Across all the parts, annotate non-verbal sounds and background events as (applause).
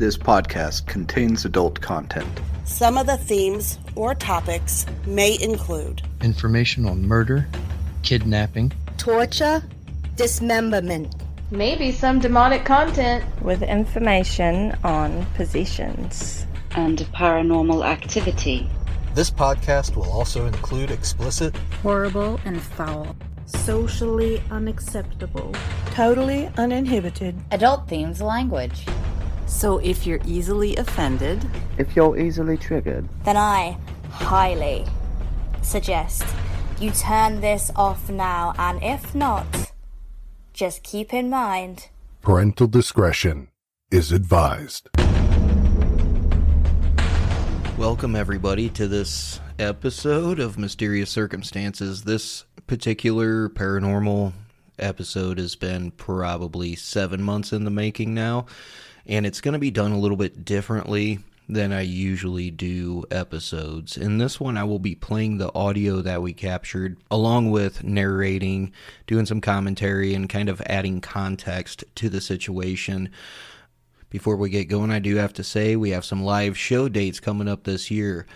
This podcast contains adult content. Some of the themes or topics may include information on murder, kidnapping, torture, dismemberment, maybe some demonic content, with information on possessions, and paranormal activity. This podcast will also include explicit, horrible, and foul, socially unacceptable, totally uninhibited, adult themes language. So if you're easily offended, if you're easily triggered, then I highly suggest you turn this off now, and if not, just keep in mind parental discretion is advised. Welcome, everybody, to this episode of Mysterious Circumstances. This particular paranormal episode has been probably seven months in the making now and it's going to be done a little bit differently than I usually do episodes. In this one, I will be playing the audio that we captured along with narrating, doing some commentary, and kind of adding context to the situation. Before we get going, I do have to say we have some live show dates coming up this year.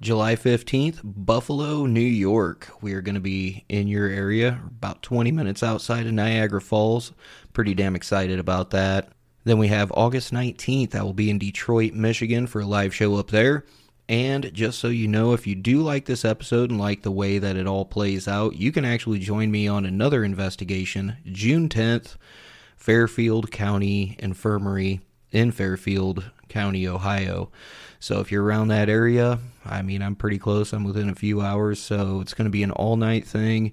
July 15th, Buffalo, New York. We are going to be in your area, about 20 minutes outside of Niagara Falls. Pretty damn excited about that. Then we have August 19th. I will be in Detroit, Michigan for a live show up there. And just so you know, if you do like this episode and like the way that it all plays out, you can actually join me on another investigation June 10th, Fairfield County Infirmary in Fairfield County, Ohio. So if you're around that area, I mean, I'm pretty close. I'm within a few hours. So it's going to be an all night thing.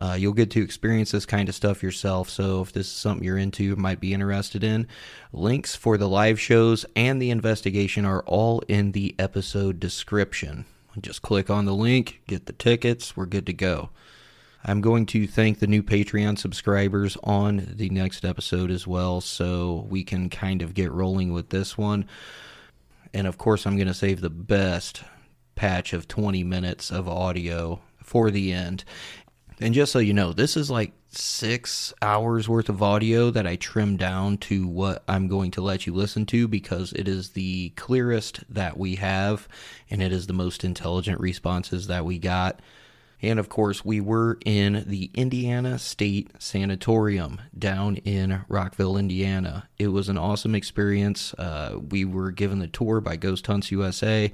Uh, you'll get to experience this kind of stuff yourself. So if this is something you're into, might be interested in, links for the live shows and the investigation are all in the episode description. Just click on the link, get the tickets, we're good to go. I'm going to thank the new Patreon subscribers on the next episode as well, so we can kind of get rolling with this one. And of course, I'm going to save the best patch of 20 minutes of audio for the end. And just so you know, this is like six hours worth of audio that I trimmed down to what I'm going to let you listen to because it is the clearest that we have and it is the most intelligent responses that we got. And of course, we were in the Indiana State Sanatorium down in Rockville, Indiana. It was an awesome experience. Uh, we were given the tour by Ghost Hunts USA.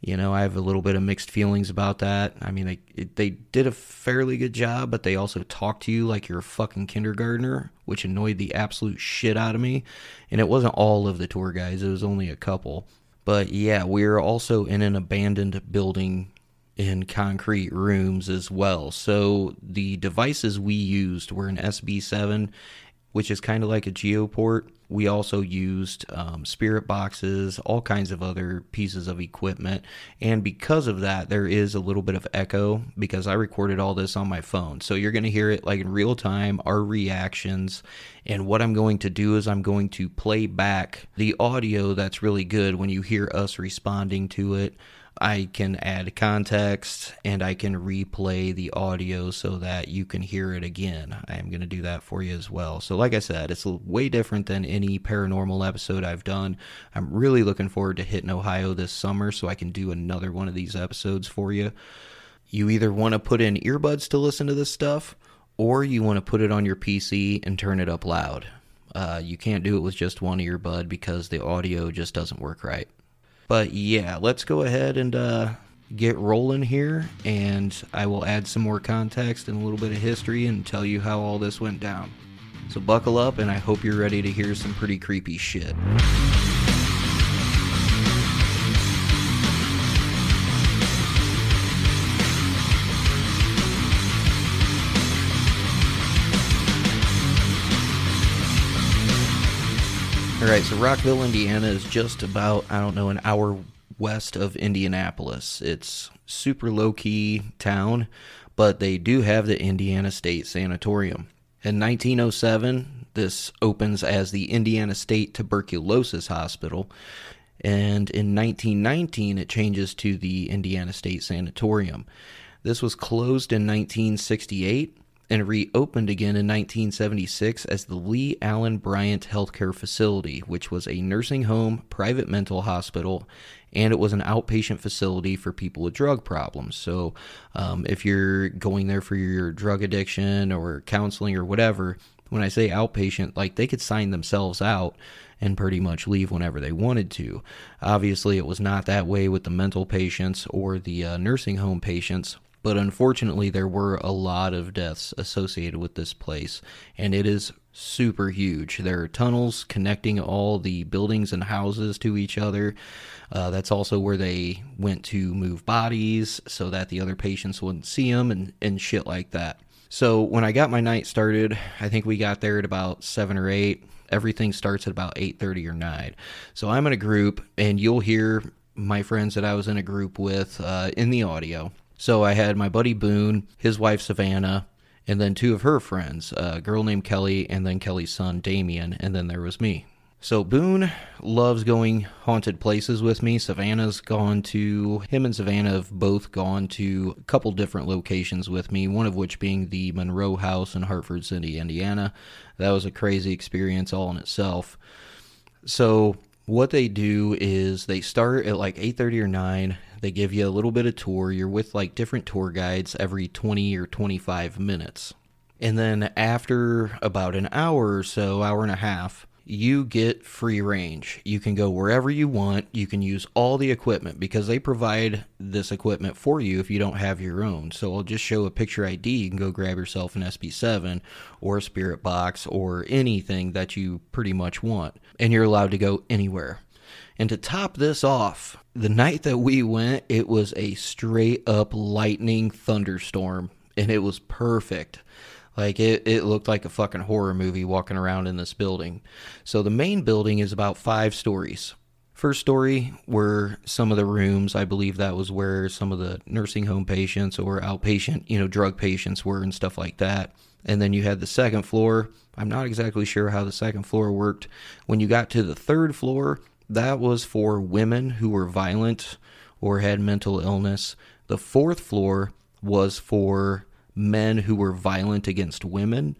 You know, I have a little bit of mixed feelings about that. I mean, they they did a fairly good job, but they also talked to you like you're a fucking kindergartner, which annoyed the absolute shit out of me. And it wasn't all of the tour guys; it was only a couple. But yeah, we are also in an abandoned building in concrete rooms as well. So the devices we used were an SB7 which is kind of like a geoport. We also used um, spirit boxes, all kinds of other pieces of equipment. And because of that, there is a little bit of echo because I recorded all this on my phone. So you're going to hear it like in real time, our reactions. And what I'm going to do is I'm going to play back the audio that's really good when you hear us responding to it. I can add context and I can replay the audio so that you can hear it again. I am going to do that for you as well. So, like I said, it's way different than any paranormal episode I've done. I'm really looking forward to hitting Ohio this summer so I can do another one of these episodes for you. You either want to put in earbuds to listen to this stuff or you want to put it on your PC and turn it up loud. Uh, you can't do it with just one earbud because the audio just doesn't work right. But yeah, let's go ahead and uh, get rolling here, and I will add some more context and a little bit of history and tell you how all this went down. So buckle up, and I hope you're ready to hear some pretty creepy shit. All right, so Rockville, Indiana is just about, I don't know, an hour west of Indianapolis. It's super low key town, but they do have the Indiana State Sanatorium. In 1907, this opens as the Indiana State Tuberculosis Hospital, and in 1919 it changes to the Indiana State Sanatorium. This was closed in 1968 and reopened again in 1976 as the Lee Alan Bryant Healthcare Facility, which was a nursing home, private mental hospital, and it was an outpatient facility for people with drug problems. So, um, if you're going there for your drug addiction or counseling or whatever, when I say outpatient, like they could sign themselves out and pretty much leave whenever they wanted to. Obviously, it was not that way with the mental patients or the uh, nursing home patients. But unfortunately, there were a lot of deaths associated with this place, and it is super huge. There are tunnels connecting all the buildings and houses to each other. Uh, that's also where they went to move bodies so that the other patients wouldn't see them and, and shit like that. So when I got my night started, I think we got there at about seven or eight. Everything starts at about eight thirty or nine. So I'm in a group, and you'll hear my friends that I was in a group with uh, in the audio. So I had my buddy Boone, his wife Savannah, and then two of her friends, a girl named Kelly, and then Kelly's son Damien, and then there was me. So Boone loves going haunted places with me. Savannah's gone to him and Savannah have both gone to a couple different locations with me, one of which being the Monroe House in Hartford City, Indiana. That was a crazy experience all in itself. So what they do is they start at like 8:30 or 9 they give you a little bit of tour you're with like different tour guides every 20 or 25 minutes and then after about an hour or so hour and a half you get free range. You can go wherever you want. You can use all the equipment because they provide this equipment for you if you don't have your own. So I'll just show a picture ID. You can go grab yourself an SB7 or a Spirit Box or anything that you pretty much want. And you're allowed to go anywhere. And to top this off, the night that we went, it was a straight up lightning thunderstorm and it was perfect. Like it, it looked like a fucking horror movie walking around in this building. So the main building is about five stories. First story were some of the rooms. I believe that was where some of the nursing home patients or outpatient, you know, drug patients were and stuff like that. And then you had the second floor. I'm not exactly sure how the second floor worked. When you got to the third floor, that was for women who were violent or had mental illness. The fourth floor was for men who were violent against women.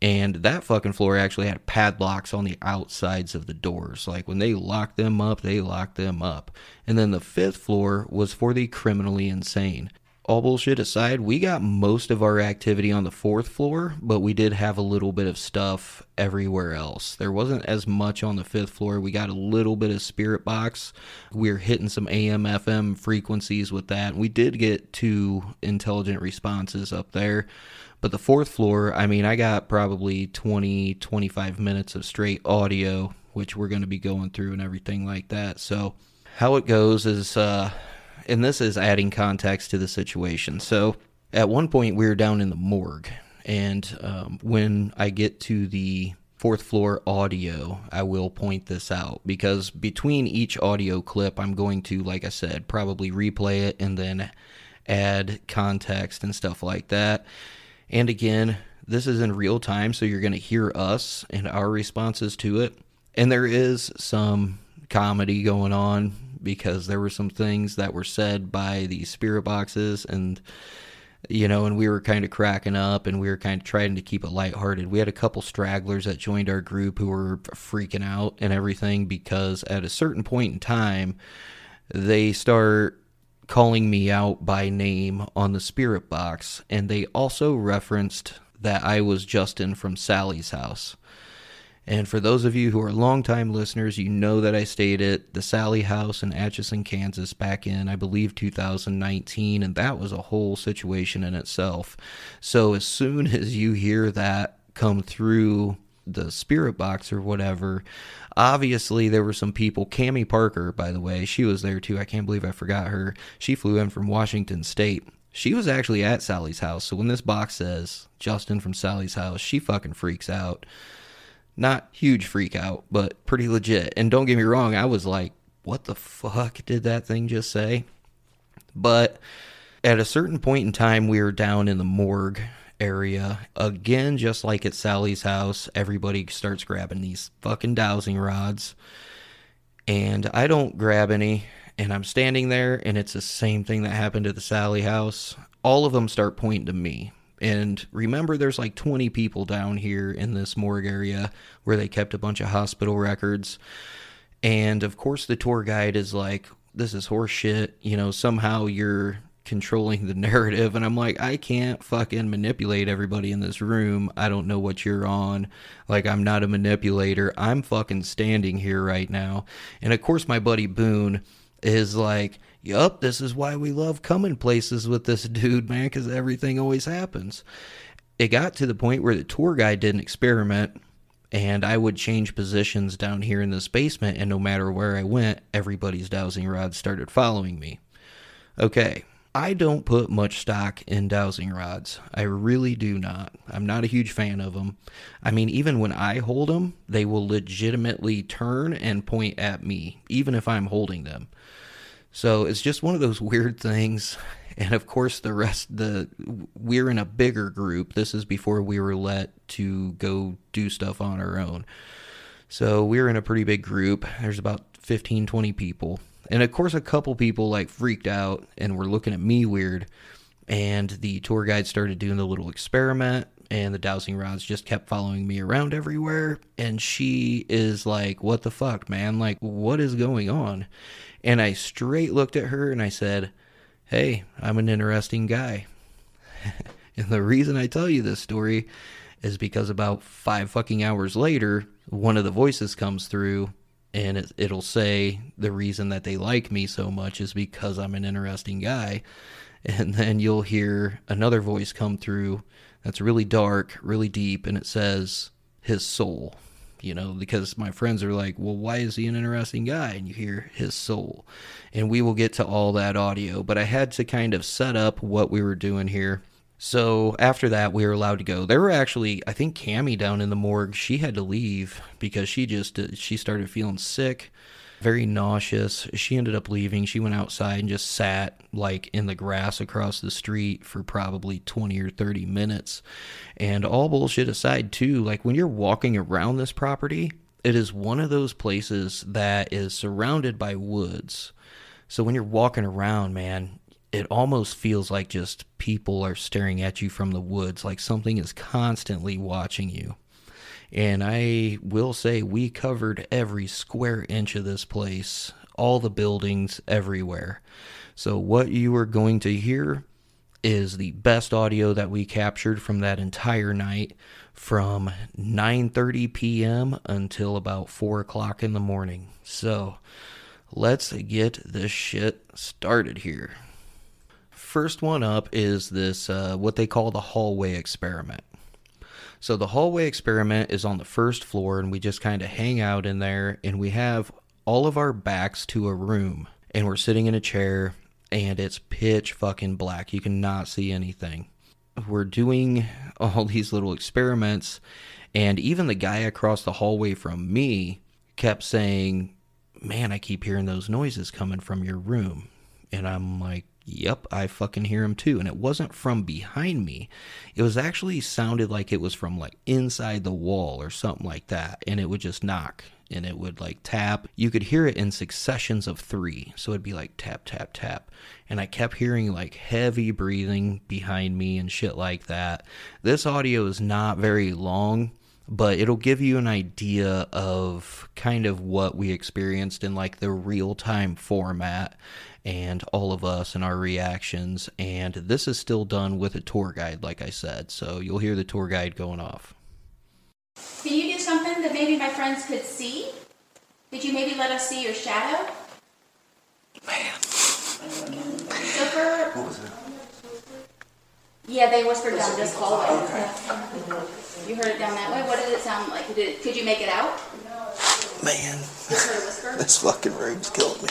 And that fucking floor actually had padlocks on the outsides of the doors. Like when they locked them up, they locked them up. And then the fifth floor was for the criminally insane all bullshit aside, we got most of our activity on the fourth floor, but we did have a little bit of stuff everywhere else. There wasn't as much on the fifth floor. We got a little bit of spirit box. We are hitting some AM, FM frequencies with that. We did get two intelligent responses up there. But the fourth floor, I mean, I got probably 20, 25 minutes of straight audio, which we're going to be going through and everything like that. So, how it goes is uh, and this is adding context to the situation. So at one point, we were down in the morgue, and um, when I get to the fourth floor audio, I will point this out because between each audio clip, I'm going to, like I said, probably replay it and then add context and stuff like that. And again, this is in real time, so you're going to hear us and our responses to it. And there is some comedy going on because there were some things that were said by the spirit boxes and you know, and we were kind of cracking up and we were kind of trying to keep it lighthearted. We had a couple stragglers that joined our group who were freaking out and everything because at a certain point in time, they start calling me out by name on the spirit box and they also referenced that I was Justin from Sally's house. And for those of you who are longtime listeners, you know that I stayed at the Sally House in Atchison, Kansas back in, I believe, 2019, and that was a whole situation in itself. So as soon (laughs) as you hear that come through the spirit box or whatever, obviously there were some people. Cami Parker, by the way, she was there too. I can't believe I forgot her. She flew in from Washington State. She was actually at Sally's house. So when this box says Justin from Sally's house, she fucking freaks out. Not huge freak out, but pretty legit. And don't get me wrong, I was like, what the fuck did that thing just say? But at a certain point in time, we were down in the morgue area. Again, just like at Sally's house, everybody starts grabbing these fucking dowsing rods. And I don't grab any. And I'm standing there, and it's the same thing that happened at the Sally house. All of them start pointing to me. And remember, there's like 20 people down here in this morgue area where they kept a bunch of hospital records. And of course, the tour guide is like, this is horseshit. You know, somehow you're controlling the (laughs) narrative. And I'm like, I can't fucking manipulate everybody in this room. I don't know what you're on. Like, I'm not a manipulator. I'm fucking standing here right now. And of course, my buddy Boone is like, Yup, this is why we love coming places with this (laughs) dude, man, because everything always happens. It got to the point where the tour guide did an experiment, and I would change positions down here in this basement, and no matter where I went, everybody's dowsing rods started following me. Okay, I don't put much stock in dowsing rods. I really do not. I'm not a huge fan of them. I mean, even when I hold them, they will legitimately turn and point at me, even if I'm holding them. So it's just one of those (laughs) weird things. And of course, the rest, the we're in a bigger group. This is before we were let to go do stuff on our own. So we are in a pretty big group. There's about 15, 20 people. And of course, a couple people like freaked out and were looking at me weird. And the tour guide started doing the little experiment, and the dowsing rods just kept following me around everywhere. And she is like, What the fuck, man? Like, what is going on? And I straight looked at her and I said, Hey, I'm an interesting guy. (laughs) and the reason I tell you this story is because about five fucking hours later, one of the voices comes through and it, it'll say the reason that they like me so much is because I'm an interesting guy. And (laughs) then you'll hear another voice come through that's really dark, really deep, and it says his soul you know, because my friends are like, well, why is he an interesting guy? And you hear his soul. And we will get to all that audio, but I had to kind of set up what we were doing here. So after that, we were allowed to go. There were actually, I think, Cami down in the morgue. She had to leave because she just uh, she started feeling sick very nauseous. She ended up leaving. She went outside and just sat like in the grass across the street for probably 20 or 30 minutes. And all bullshit aside, too, like when you're walking around this property, it is one of those places that is surrounded by woods. So when you're walking around, man, it almost feels like just people are staring at you from the woods, like something is constantly watching you. And I will say, we covered every square inch of this place, all the buildings, everywhere. So, what you are going to hear is the best audio that we captured from that entire night from 9:30 p.m. until about 4 o'clock in the morning. So, let's get this shit started here. First one up is this uh, what they call the hallway experiment. So the hallway experiment is on the first floor, and we just kind of hang out in there, and we have all of our backs to a room, and we're sitting in a chair, and it's pitch fucking black. You cannot see anything. We're doing (laughs) all these little experiments, and even the guy across the hallway from me kept saying, Man, I keep hearing those noises coming from your room. And I'm like, Yep, I fucking hear him too. And it wasn't from behind me. It was actually sounded like it was from like inside the wall or something like that. And it would just knock and it would like tap. You could hear it in successions of three. So it'd be like tap, tap, tap. And I kept hearing like heavy breathing behind me and shit like that. This audio is not very long, but it'll give you an idea of kind of what we experienced in like the real time format and all of us and our reactions. And this is still done with a tour guide, like I said. So you'll hear the tour guide going off. Can you do something that maybe my friends could see? Could you maybe let us see your shadow? Man. So What was it? yeah, they whispered down this hallway. Okay. You heard it down that way? What did it sound like? Did it, could you make it out? Man. Just heard a whisper? (laughs) This fucking room's killing me.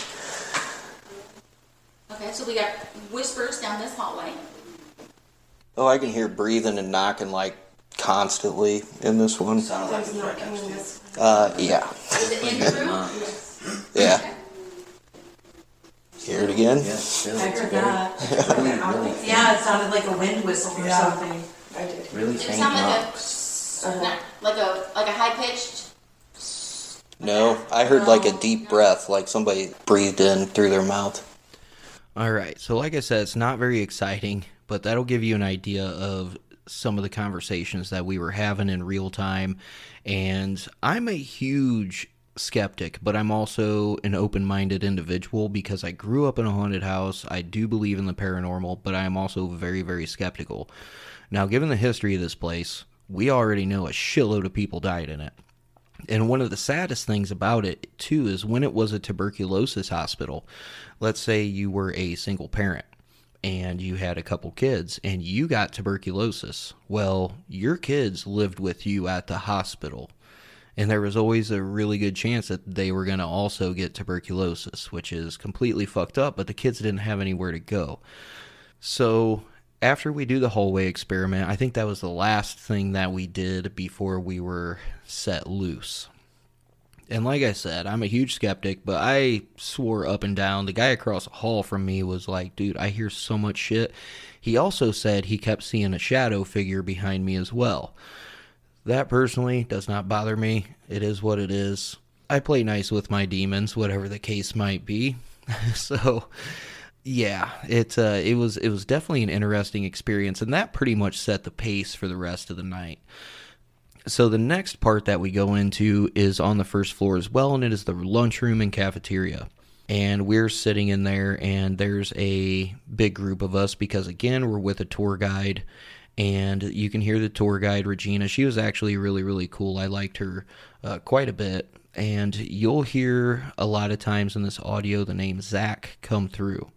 Okay, so we got whispers down this hallway. Oh, I can hear breathing and knocking like constantly in this one. Uh, yeah. Is it in the room? Yeah. Hear it again? Yes, I heard that. (laughs) (laughs) Yeah, it sounded like a wind whistle or something. I did. Really Did it sound like a, like a, like a high pitched? No, I heard like a deep breath, like somebody breathed in through their mouth. All right. So, like I said, it's not very exciting, but that'll give you an idea of some of the conversations that we were having in real time. And I'm a huge skeptic, but I'm also an open minded individual because I grew up in a haunted house. I do believe in the paranormal, but I am also very, very skeptical. Now, given the history of this place, we already know a shitload of people died in it. And one of the saddest things about it, too, is when it was a tuberculosis hospital, let's say you were a single parent and you had a couple kids and you got tuberculosis. Well, your kids lived with you at the hospital. And there was always a really good chance that they were going to also get tuberculosis, which is completely fucked up, but the kids didn't have anywhere to go. So after we do the hallway experiment, I think that was the last thing that we did before we were set loose. And like I said, I'm a huge skeptic, but I swore up and down. The guy across the hall from me was like, dude, I hear so much shit. He also said he kept seeing a shadow figure behind me as well. That personally does not bother me. It is what it is. I play nice with my demons, whatever the case might be. (laughs) so, yeah, it uh, it was it was definitely an interesting experience, and that pretty much set the pace for the rest of the night. So the next part that we go into is on the first floor as well, and it is the lunchroom and cafeteria. And we're sitting in there, and there's a big group of us because again we're with a tour guide, and you can hear the tour guide Regina. She was actually really really cool. I liked her uh, quite a bit, and you'll hear a lot of times in this audio the name Zach come through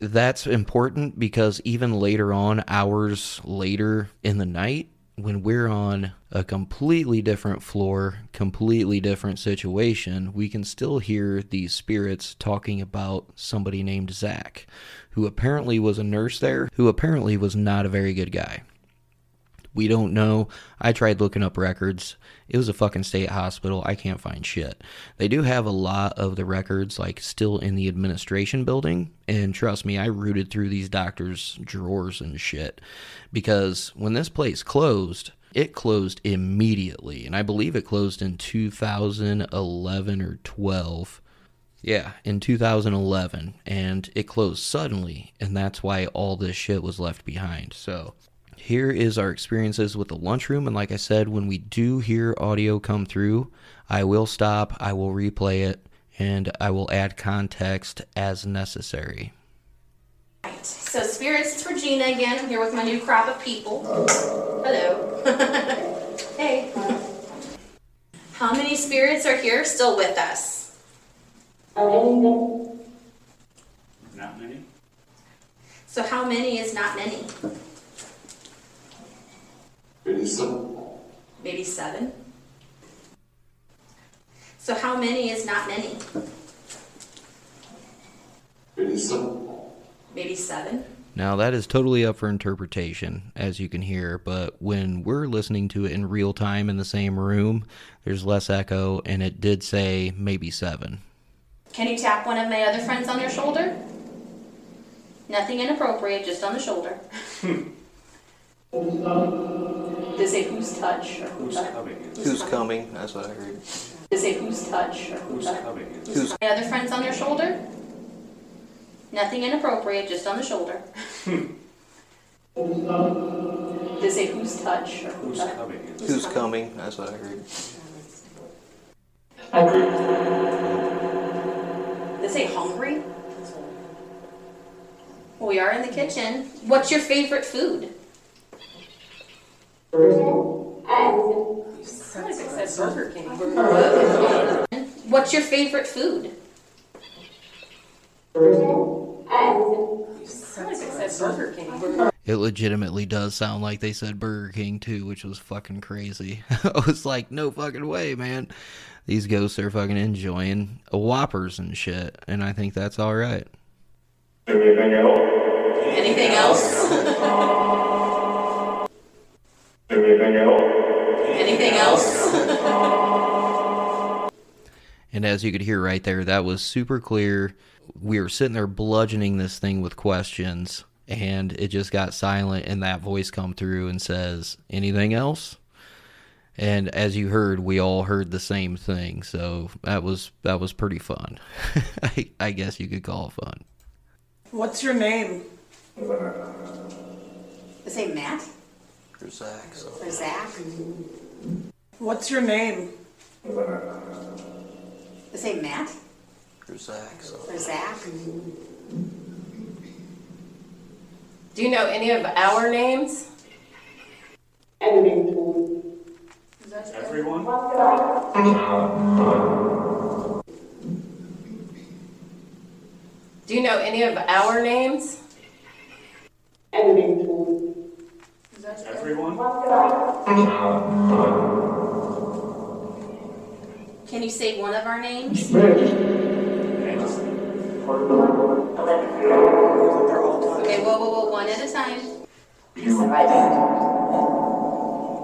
that's important because even later on, hours later in the night, when we're on a completely different floor, completely different situation, we can still hear these spirits talking about somebody named Zach, who apparently was a nurse there, who apparently was not a very good guy. We don't know. I tried looking up records. It was a fucking state hospital. I can't find shit. They do have a lot of the records like still in the administration building, and trust me, I rooted through these doctors' drawers and shit because when this place closed, it closed immediately, and I believe it closed in 2011 or 12. Yeah, in 2011, and it closed suddenly, and that's why all this shit was left behind. So, here is our experiences with the lunchroom. And like I said, when we do hear audio come through, I will stop, I will replay it, and I will add context as necessary. Right. So spirits, it's Regina again. I'm here with my new crop of people. Hello. (laughs) hey. How many spirits are here still with us? Not many. So how many is not many? Maybe some. Maybe seven. So how many is not many? Maybe some. Maybe seven. Now, that is totally up for interpretation, as you can hear, but when we're listening to it in real time in the same room, there's less echo, and it did say maybe seven. Can you tap one of my other friends on your shoulder? Nothing inappropriate, just on the shoulder. (laughs) They say whose touch or who touch? Who's coming? That's what I heard. They say whose touch or who touch? Who's My other friends on your shoulder? Nothing inappropriate, just on the shoulder. (laughs) Did it say who's touch or who's coming? Who's coming? That's what I heard. Did it say hungry? Well, we are in the kitchen. What's your favorite food? Burger King. What's your favorite food? Burger King. It legitimately does sound like they said Burger King too, which was fucking crazy. (laughs) I was like, no fucking way, man. These ghosts are fucking enjoying Whoppers and shit, and I think that's all right. Anything else? Anything (laughs) else? Anything else? Anything (laughs) else? And as you could hear right there, that was super clear. We were sitting there bludgeoning this thing with questions, and it just got silent, and that voice come through and says, "Anything else?" And as you heard, we all heard the same thing, so that was that was pretty fun. (laughs) I, I guess you could call it fun. What's your name? Did it say Matt Or Zach. So. or Zach? What's your name? Did it say Matt Or Zach. So. or Zach? Do you know any of our names? Everyone? Do you know any of our names? Everyone? Can you say one of our names? Okay, whoa, whoa, whoa, one at a time.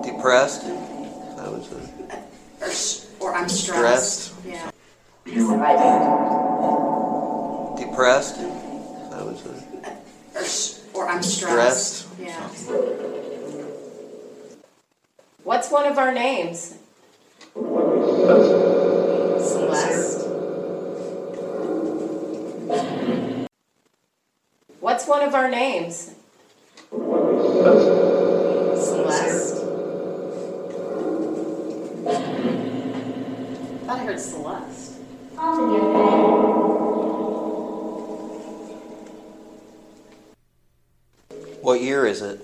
Depressed? That was it. Or, or I'm stressed. Stressed? Yeah. Depressed? That was it. Or, or I'm stressed. Stressed? Yeah. What's one of our names? Celeste. What's one of our names? Celeste. I Thought I heard Celeste. What year is it?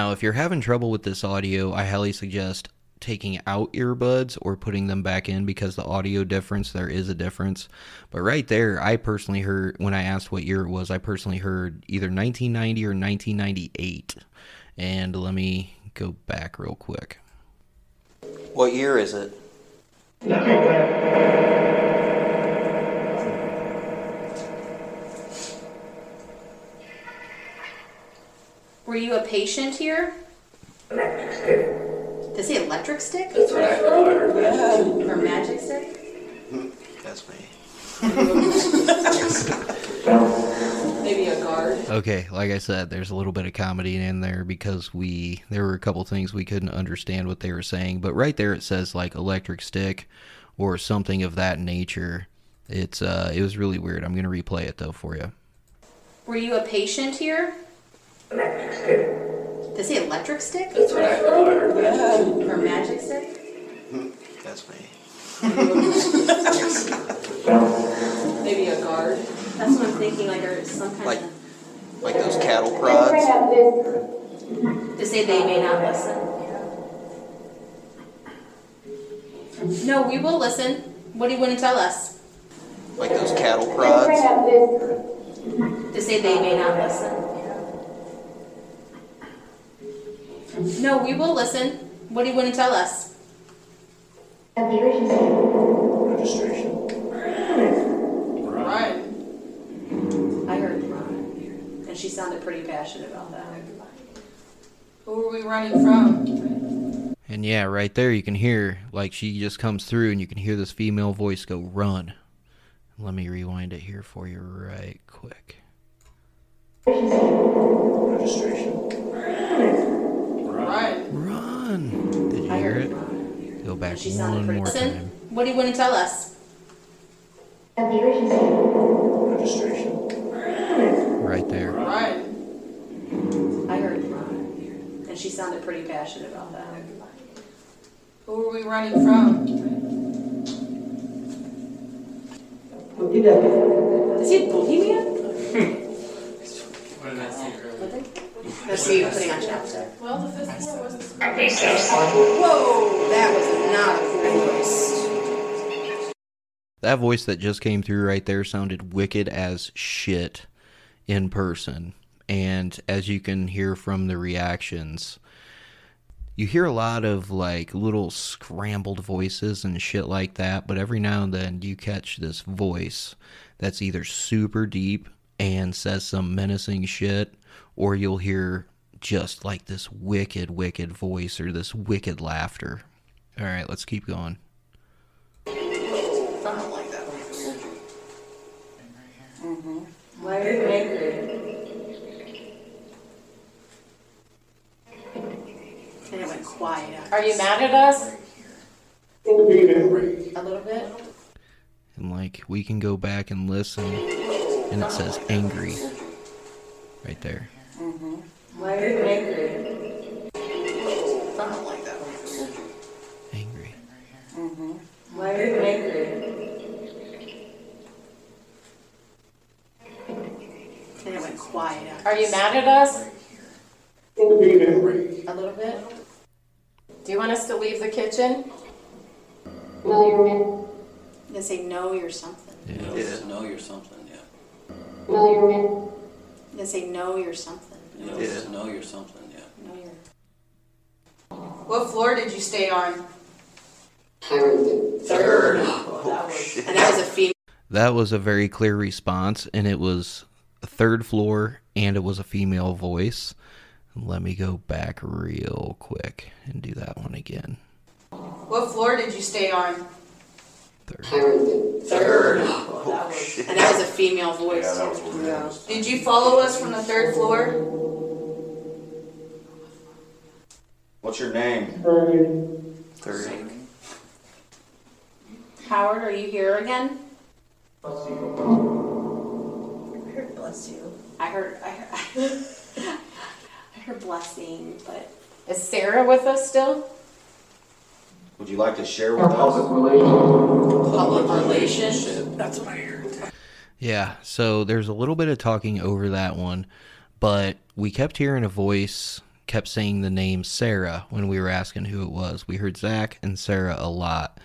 Now, if you're having trouble with this audio, I highly suggest taking out earbuds or putting them back in because the audio difference, there is a difference. But right there, I personally heard, when I asked what year it was, I personally heard either 1990 or 1998. And let me go back real quick. What year is it? Were you a patient here? Electric stick. Did it say electric stick? That's what I heard. that. Or magic stick? That's me. (laughs) Maybe a guard. Okay, like I said, there's a little bit of comedy in there because we there were a couple things we couldn't understand what they were saying, but right there it says like electric stick or something of that nature. It's uh it was really weird. I'm going to replay it though for you. Were you a patient here? Electric stick. Did it say electric stick? That's what I heard. that. Or magic stick? (laughs) That's me. (laughs) Maybe a guard. That's what I'm thinking, like, or some kind Like, of. like those cattle prods? To say they may not listen. No, we will listen. What do you want to tell us? Like those cattle prods? To say they may not listen. No, we will listen. What do you want to tell us? Registration. Run. I heard run. And she sounded pretty passionate about that. Who are we running from? And yeah, right there you can hear like she just comes through and you can hear this female voice go run. Let me rewind it here for you right quick. Registration. hear it. Go back She's one more Listen, time. What do you want to tell us? Registration. Right there. Right. I heard it. And she sounded pretty passionate about that. Who were we running from? Is he a Bohemian? Let's see you putting on chapstick. Well, the fifth floor was the. Whoa, that was not a cool voice. That voice that just came through right there sounded wicked as shit in person. And as you can hear from the reactions, you hear a lot of like little scrambled voices and shit like that, but every now and then you catch this voice that's either super deep and says some menacing shit, or you'll hear just like this wicked, wicked voice or this wicked laughter. All right, let's keep going. Why are you angry? And it went quiet. Are you mad at us? A little bit? And like we can go back and listen, and it says angry right there. Why are you angry? I don't like that one. Angry. Mm-hmm. Why are you angry? And it went quiet. Are you mad at us? A little bit? Do you want us to leave the kitchen? No, you're in. I'm gonna say no, you're something. Yeah. know you're something, yeah. No, you're in. I'm gonna say no, you're something. You know, Yeah. know you're something, yeah. No, you're. What floor did you stay on? Third. Third. Oh, and that was a female. That was a very clear response, and it was a third floor, and it was a female voice. Let me go back real quick and do that one again. What floor did you stay on? Third. Third. Oh, oh, and that was a female voice. too. Did you follow us from the third floor? What's your name? Third. Howard, are you here again? I heard bless you. I heard, I heard, (laughs) I heard blessing, but. Is Sarah with us still? Would you like to share with us? Public relations? That's what I heard. Yeah, so there's a little bit of talking over that one, but we kept hearing a voice kept saying the name Sarah when we were asking who it was. We heard Zach and Sarah a lot.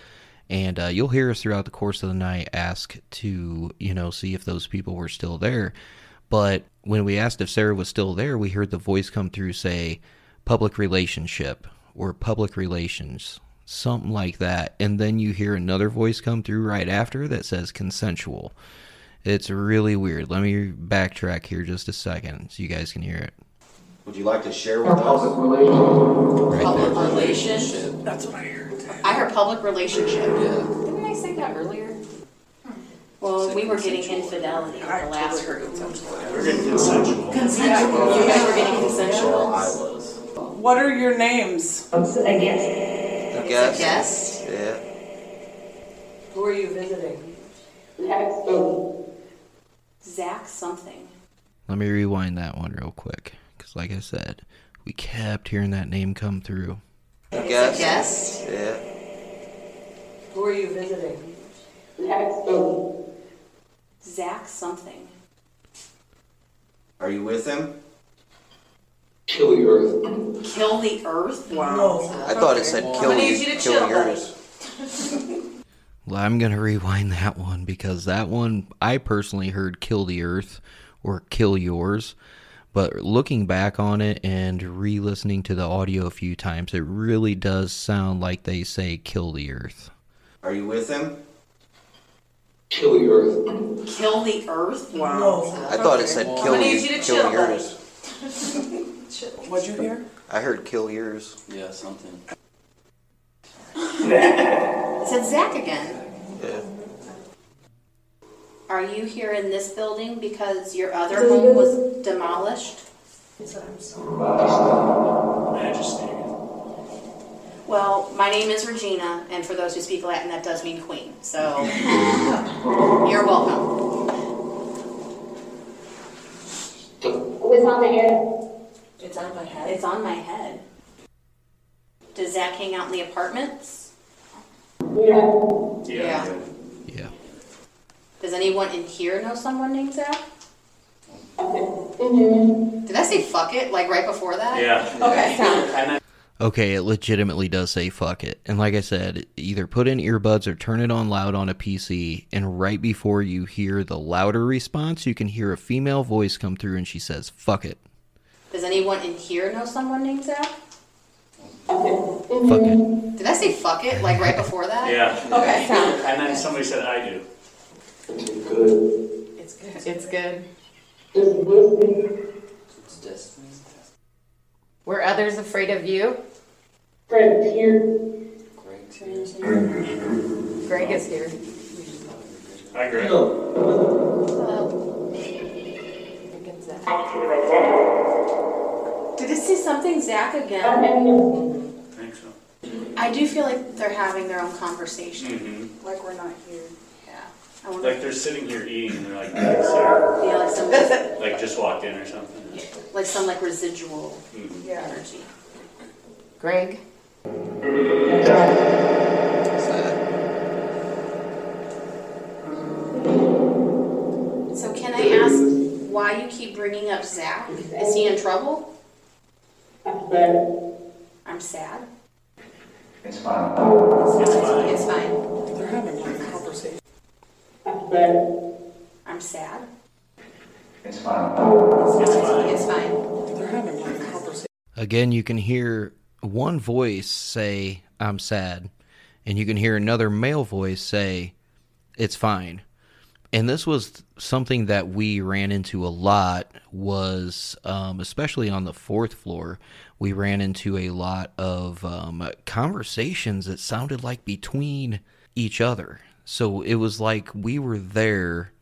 And uh, you'll hear us throughout the course of the night ask to, you know, see if those people were still there. But when we asked if Sarah was still there, we heard the voice come through say public relationship or public relations, something like that. And then you hear another voice come through right after that says consensual. It's really weird. Let me backtrack here just a second so you guys can hear it. Would you like to share with us? Public relations? That's what I heard. I heard public relationship. Didn't I say that earlier? Hmm. Well, we were getting infidelity in the last group. We're getting consensual. Consensual. You guys were getting consensual. I was. What are your names? I guess. A guest? Guest? Yeah. Who are you visiting? Zach something. Let me rewind that one real quick. Because, like I said, we kept hearing that name come through. A guest? Guest? Yeah. Who are you visiting? Zach something. Are you with him? Kill the earth. Kill the earth? Wow. I thought it said kill I need you, you to kill chill, buddy. yours. Well, I'm going to rewind that one because that one I personally heard kill the earth or kill yours. But looking back on it and re listening to the audio a few times, it really does sound like they say kill the earth. Are you with him? Kill the earth. Kill the earth? Wow. I thought it said kill I need you, you to kill chill, buddy. yours. (laughs) What'd you hear? I heard kill yours. Yeah, something. It (laughs) said Zach again. Yeah. Are you here in this building because your other home was demolished? Majesty. Well, my name is Regina, and for those who speak Latin, that does mean queen. So (laughs) you're welcome. Who is on the air? It's on my head. It's on my head. Does Zach hang out in the apartments? Yeah. Yeah. Yeah. Does anyone in here know someone named Zach? Mm-hmm. Did I say fuck it like right before that? Yeah. Okay. And Okay, it legitimately does say fuck it. And like I said, either put in earbuds or turn it on loud on a PC, and right before you hear the louder response, you can hear a female voice come through and she says, fuck it. Does anyone in here know someone named Zach? Fuck it. Did I say fuck it like right before that? Yeah. Okay. And then somebody said I do. It's good. It's good. It's destiny. Were others afraid of you? Fred's here. Greg's Greg is here. Hi, Greg. Did it say something Zach again? I think so. I do feel like they're having their own conversation. hmm Like we're not here. Yeah. I wonder. Like they're sitting here eating and they're like, sorry. yeah, like some (laughs) like just walked in or something. like some like residual Mhm. energy. Greg? So can I ask why you keep bringing up Zach? Is he in trouble? I'm sad. It's fine. It's fine. It's fine. They're having like a conversation. I'm sad. It's fine. It's fine. It's fine. They're having like a conversation. Again, you can hear one voice say, I'm sad. And you can hear another male voice say, It's fine. And this was something that we ran into a lot was um, especially on the fourth floor we ran into a lot of um, conversations that sounded like between each other. So it was like we were there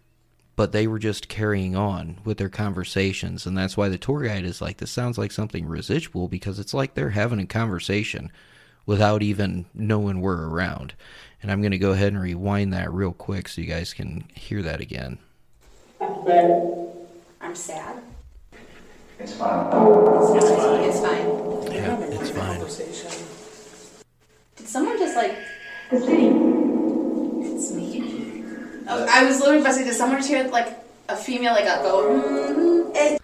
but they were just carrying on with their conversations. And that's why the tour guide is like this sounds like something residual because it's like they're having a conversation without even knowing we're around and i'm going to go ahead and rewind that real quick so you guys can hear that again I'm sad. It's fine. It's fine. It's fine. Yeah, it's fine. Did someone just like? It's me. Oh, I was literally about to say, did someone just hear like a female like a go? "Mm-hmm,"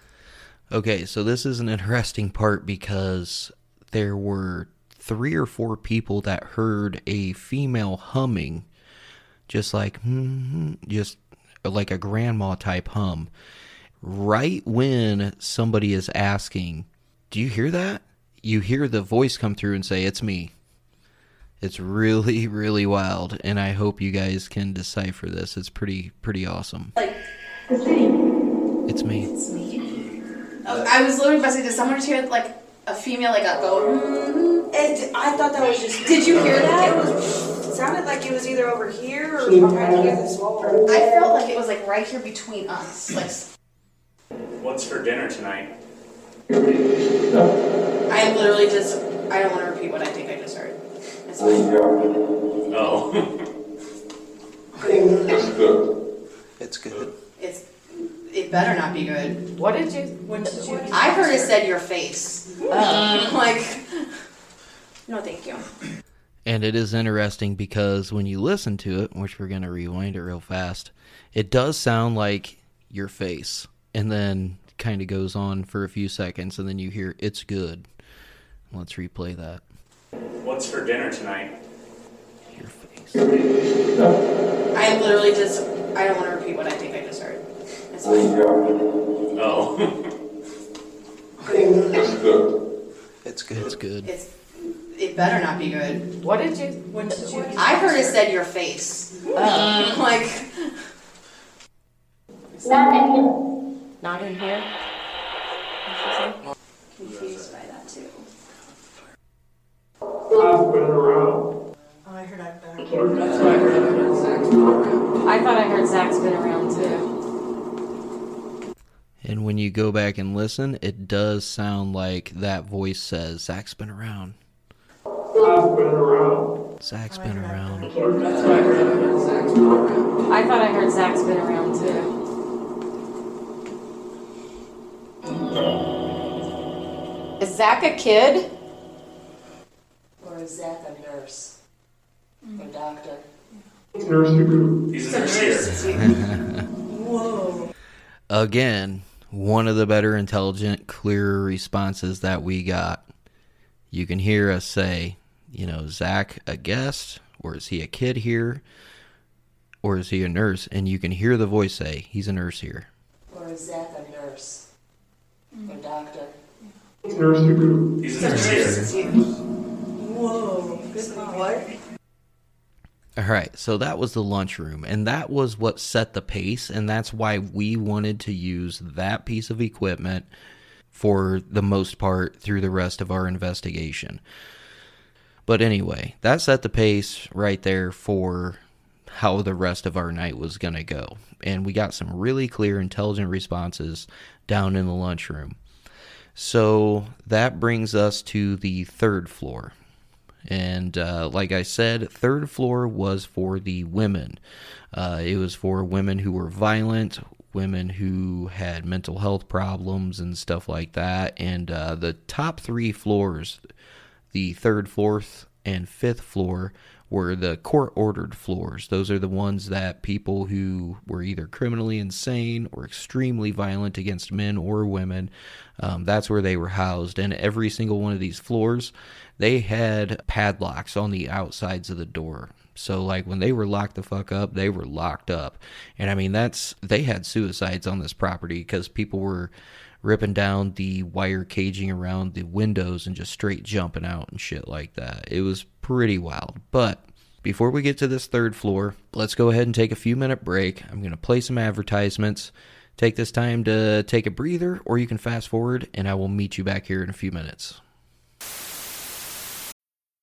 Okay, so this is an interesting part because there were three or four people that heard a female humming, just like, hmm, just like a grandma type hum. Right when somebody is asking, Do you hear that? You hear the voice come through and say, It's me. It's really, (laughs) really wild, and I hope you guys can decipher this. It's pretty, pretty awesome. Like It's me. it's me. Oh, I was literally about to say, did someone just hear like a female like a go? "Mm-hmm," eh, I thought that was just. Did you hear that? It was. It sounded like it was either over here or behind here this wall. I felt like it was like right here between us. Like What's for dinner tonight? I am literally just. I don't want to repeat what I think I just heard. It's fine. Oh. (laughs) It's good. It's. It better not be good. What did you? What did you? I heard it said your face. Oh. (laughs) like. No, thank you. And it is interesting because when you listen to it, which we're going to rewind it real fast, it does sound like your face. And then kind of goes on for a few seconds, and then you hear, it's good. Let's replay that. What's for dinner tonight? Your face. I literally just. I don't want to repeat what I think I just heard. It's fine. Oh. It's good. It's good. It's. It better not be good. What did you? What did you? I heard it said your face. (laughs) like. Not in here. Confused by that too. I've been around. Oh, I heard I've been. I thought I heard Zach's been around too. And when you go back and listen, it does sound like that voice says, Zach's been around. I've been around. Zach's been around. I heard. Zach's been around. I thought I heard Zach's been around too. Is Zach a kid? Or is Zach a nurse? Mm-hmm. Or doctor? He's a nurse here. Whoa. (laughs) Again, one of the better intelligent, clearer responses that we got. You can hear us say, you know, Zach a guest, or is he a kid here? Or is he a nurse? And you can hear the voice say, he's a nurse here. Or is Zach a nurse? Or doctor? He's a nurse here. Whoa. Good what? All right, so that was the lunchroom, and that was what set the pace, and that's why we wanted to use that piece of equipment for the most part through the rest of our investigation. But anyway, that set the pace right there for how the rest of our night was going to go. And we got some really clear, intelligent responses down in the lunchroom. So that brings us to the third floor. And uh, like I said, third floor was for the women. Uh, it was for women who were violent, women who had mental health problems, and stuff like that. And uh, the top three floors, the third, fourth, and fifth floor, were the court ordered floors. Those are the ones that people who were either criminally insane or extremely violent against men or women, um, that's where they were housed. And every single one of these floors, they had padlocks on the outsides of the door. So like when they were locked the fuck up, they were locked up. And I mean that's they had suicides on this property because people were ripping down the wire caging around the windows and just straight jumping out and shit like that. It was pretty wild. But before we get to this third floor, let's go ahead and take a few minute break. I'm going to play some advertisements. Take this time to take a breather, or you can fast forward, and I will meet you back here in a few minutes.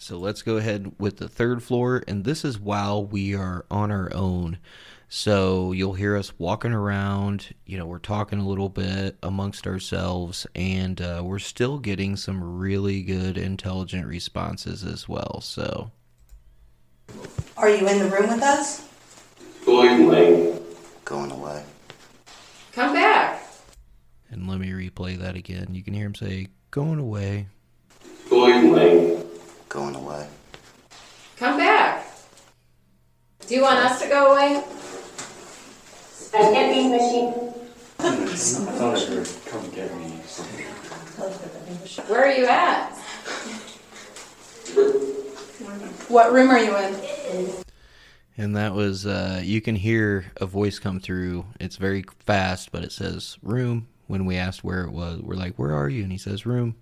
So let's go ahead with the third floor, and this is while we are on our own. So you'll hear us walking around, you know, we're talking a little bit amongst ourselves, and uh, we're still getting some really good, intelligent responses as well. So, Are you in the room with us? Going away. Going away. Come back. and let me replay that again. You can hear him say, going away. Going away. Going away. Come back. Do you want us to go away? Spaghetti machine. I thought I heard come get me. Where are you at? What room are you in? And that was, uh, you can hear a voice come through. It's very fast, but it says room. When we asked where it was, we're like, where are you? And he says room.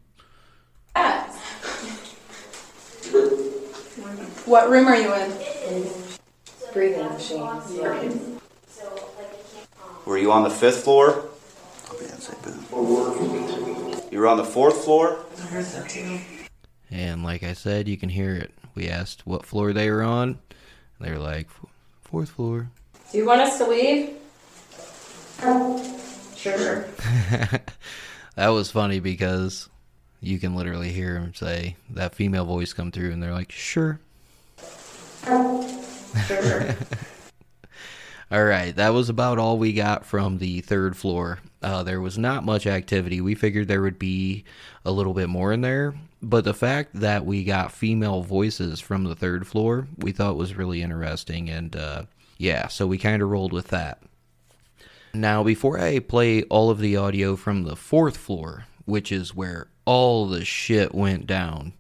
What room are you in? Breathing machines. Were you on the fifth floor? You were on the fourth floor? I heard that too. And like I said, you can hear it. We asked what floor they were on. And they were like, fourth floor. Do you want us to leave? Um, sure. (laughs) that was funny because you can literally hear him say that female voice come through, and they're like, sure. (laughs) All right, that was about all we got from the third floor. Uh, there was not much activity. We figured there would be a little bit more in there, but the fact that we got female voices from the third floor, we thought was really interesting, and uh, yeah, so we kind of rolled with that. Now, before I play all of the audio from the fourth floor, which is where all the shit went down,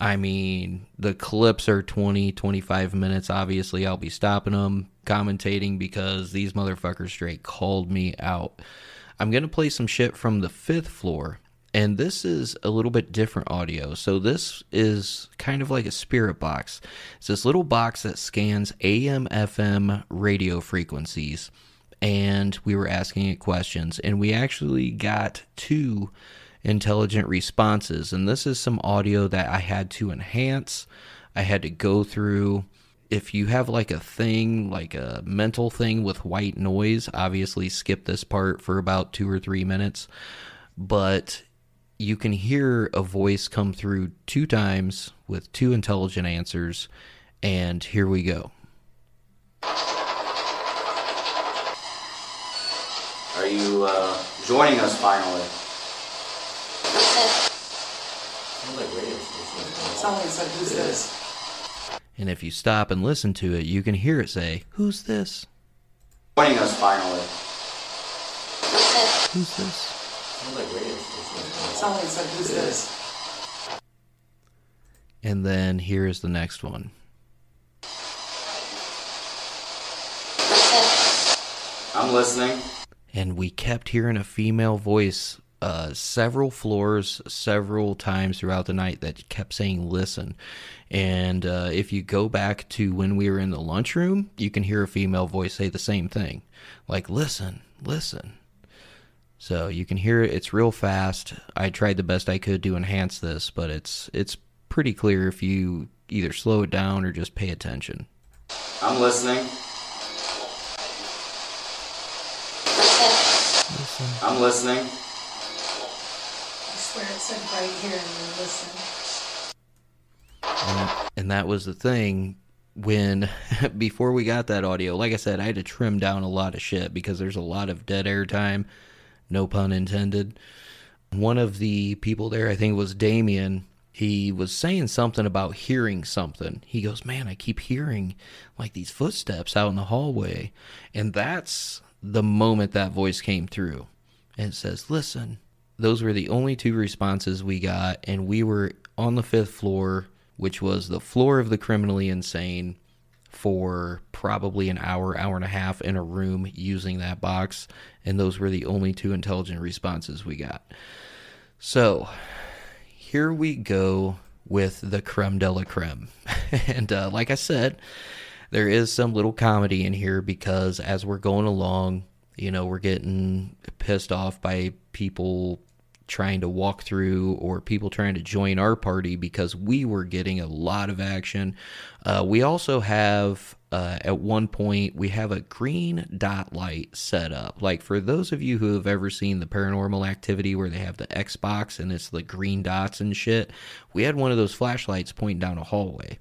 I mean, the clips are 20, 25 minutes. Obviously, I'll be stopping them, commentating because these motherfuckers straight called me out. I'm going to play some shit from the fifth floor, and this is a little bit different audio. So, this is kind of like a spirit box. It's this little box that scans AM, FM radio frequencies and we were asking it questions, and we actually got two intelligent responses. And this is some audio that I had to enhance, I had to go through. If you have like a thing, like a mental thing with white noise, obviously skip this part for about two or three minutes. But you can hear a voice come through two times with two intelligent answers. And here we go. Are you uh, joining us finally? Someone said, who's this? And if you stop and listen to it, you can hear it say, Who's this? Joining us finally. Who's this? Someone said, who's this? And then here's the next one. I'm listening. And we kept hearing a female voice uh, several floors, several times throughout the night that kept saying, listen. And uh, if you go back to when we were in the lunchroom, you can hear a female voice say the same thing like, listen, listen. So you can hear it. It's real fast. I tried the best I could to enhance this, but it's it's pretty clear if you either slow it down or just pay attention. I'm listening. Listen. I'm listening. Swear it said right here and listen. And, and that was the thing when (laughs) before we got that audio like i said i had to trim down a lot of shit because there's a lot of dead air time no pun intended. One of the people there i think was damien he was saying something about hearing something. He goes man i keep hearing like these footsteps out in the hallway. And that's the moment that voice came through and it says listen those were the only two responses we got and we were on the fifth floor which was the floor of the criminally insane for probably an hour, hour and a half in a room using that box. And those were the only two intelligent responses we got. So here we go with the creme de la creme. (laughs) and uh, like I said, there is some little comedy in here because as we're going along, you know, we're getting pissed off by people trying to walk through or people trying to join our party because we were getting a lot of action. Uh, we also have, uh, at one point, we have a green dot light set up. Like for those of you who have ever seen the paranormal activity where they have the Xbox and it's the green dots and shit, we had one of those flashlights pointing down a hallway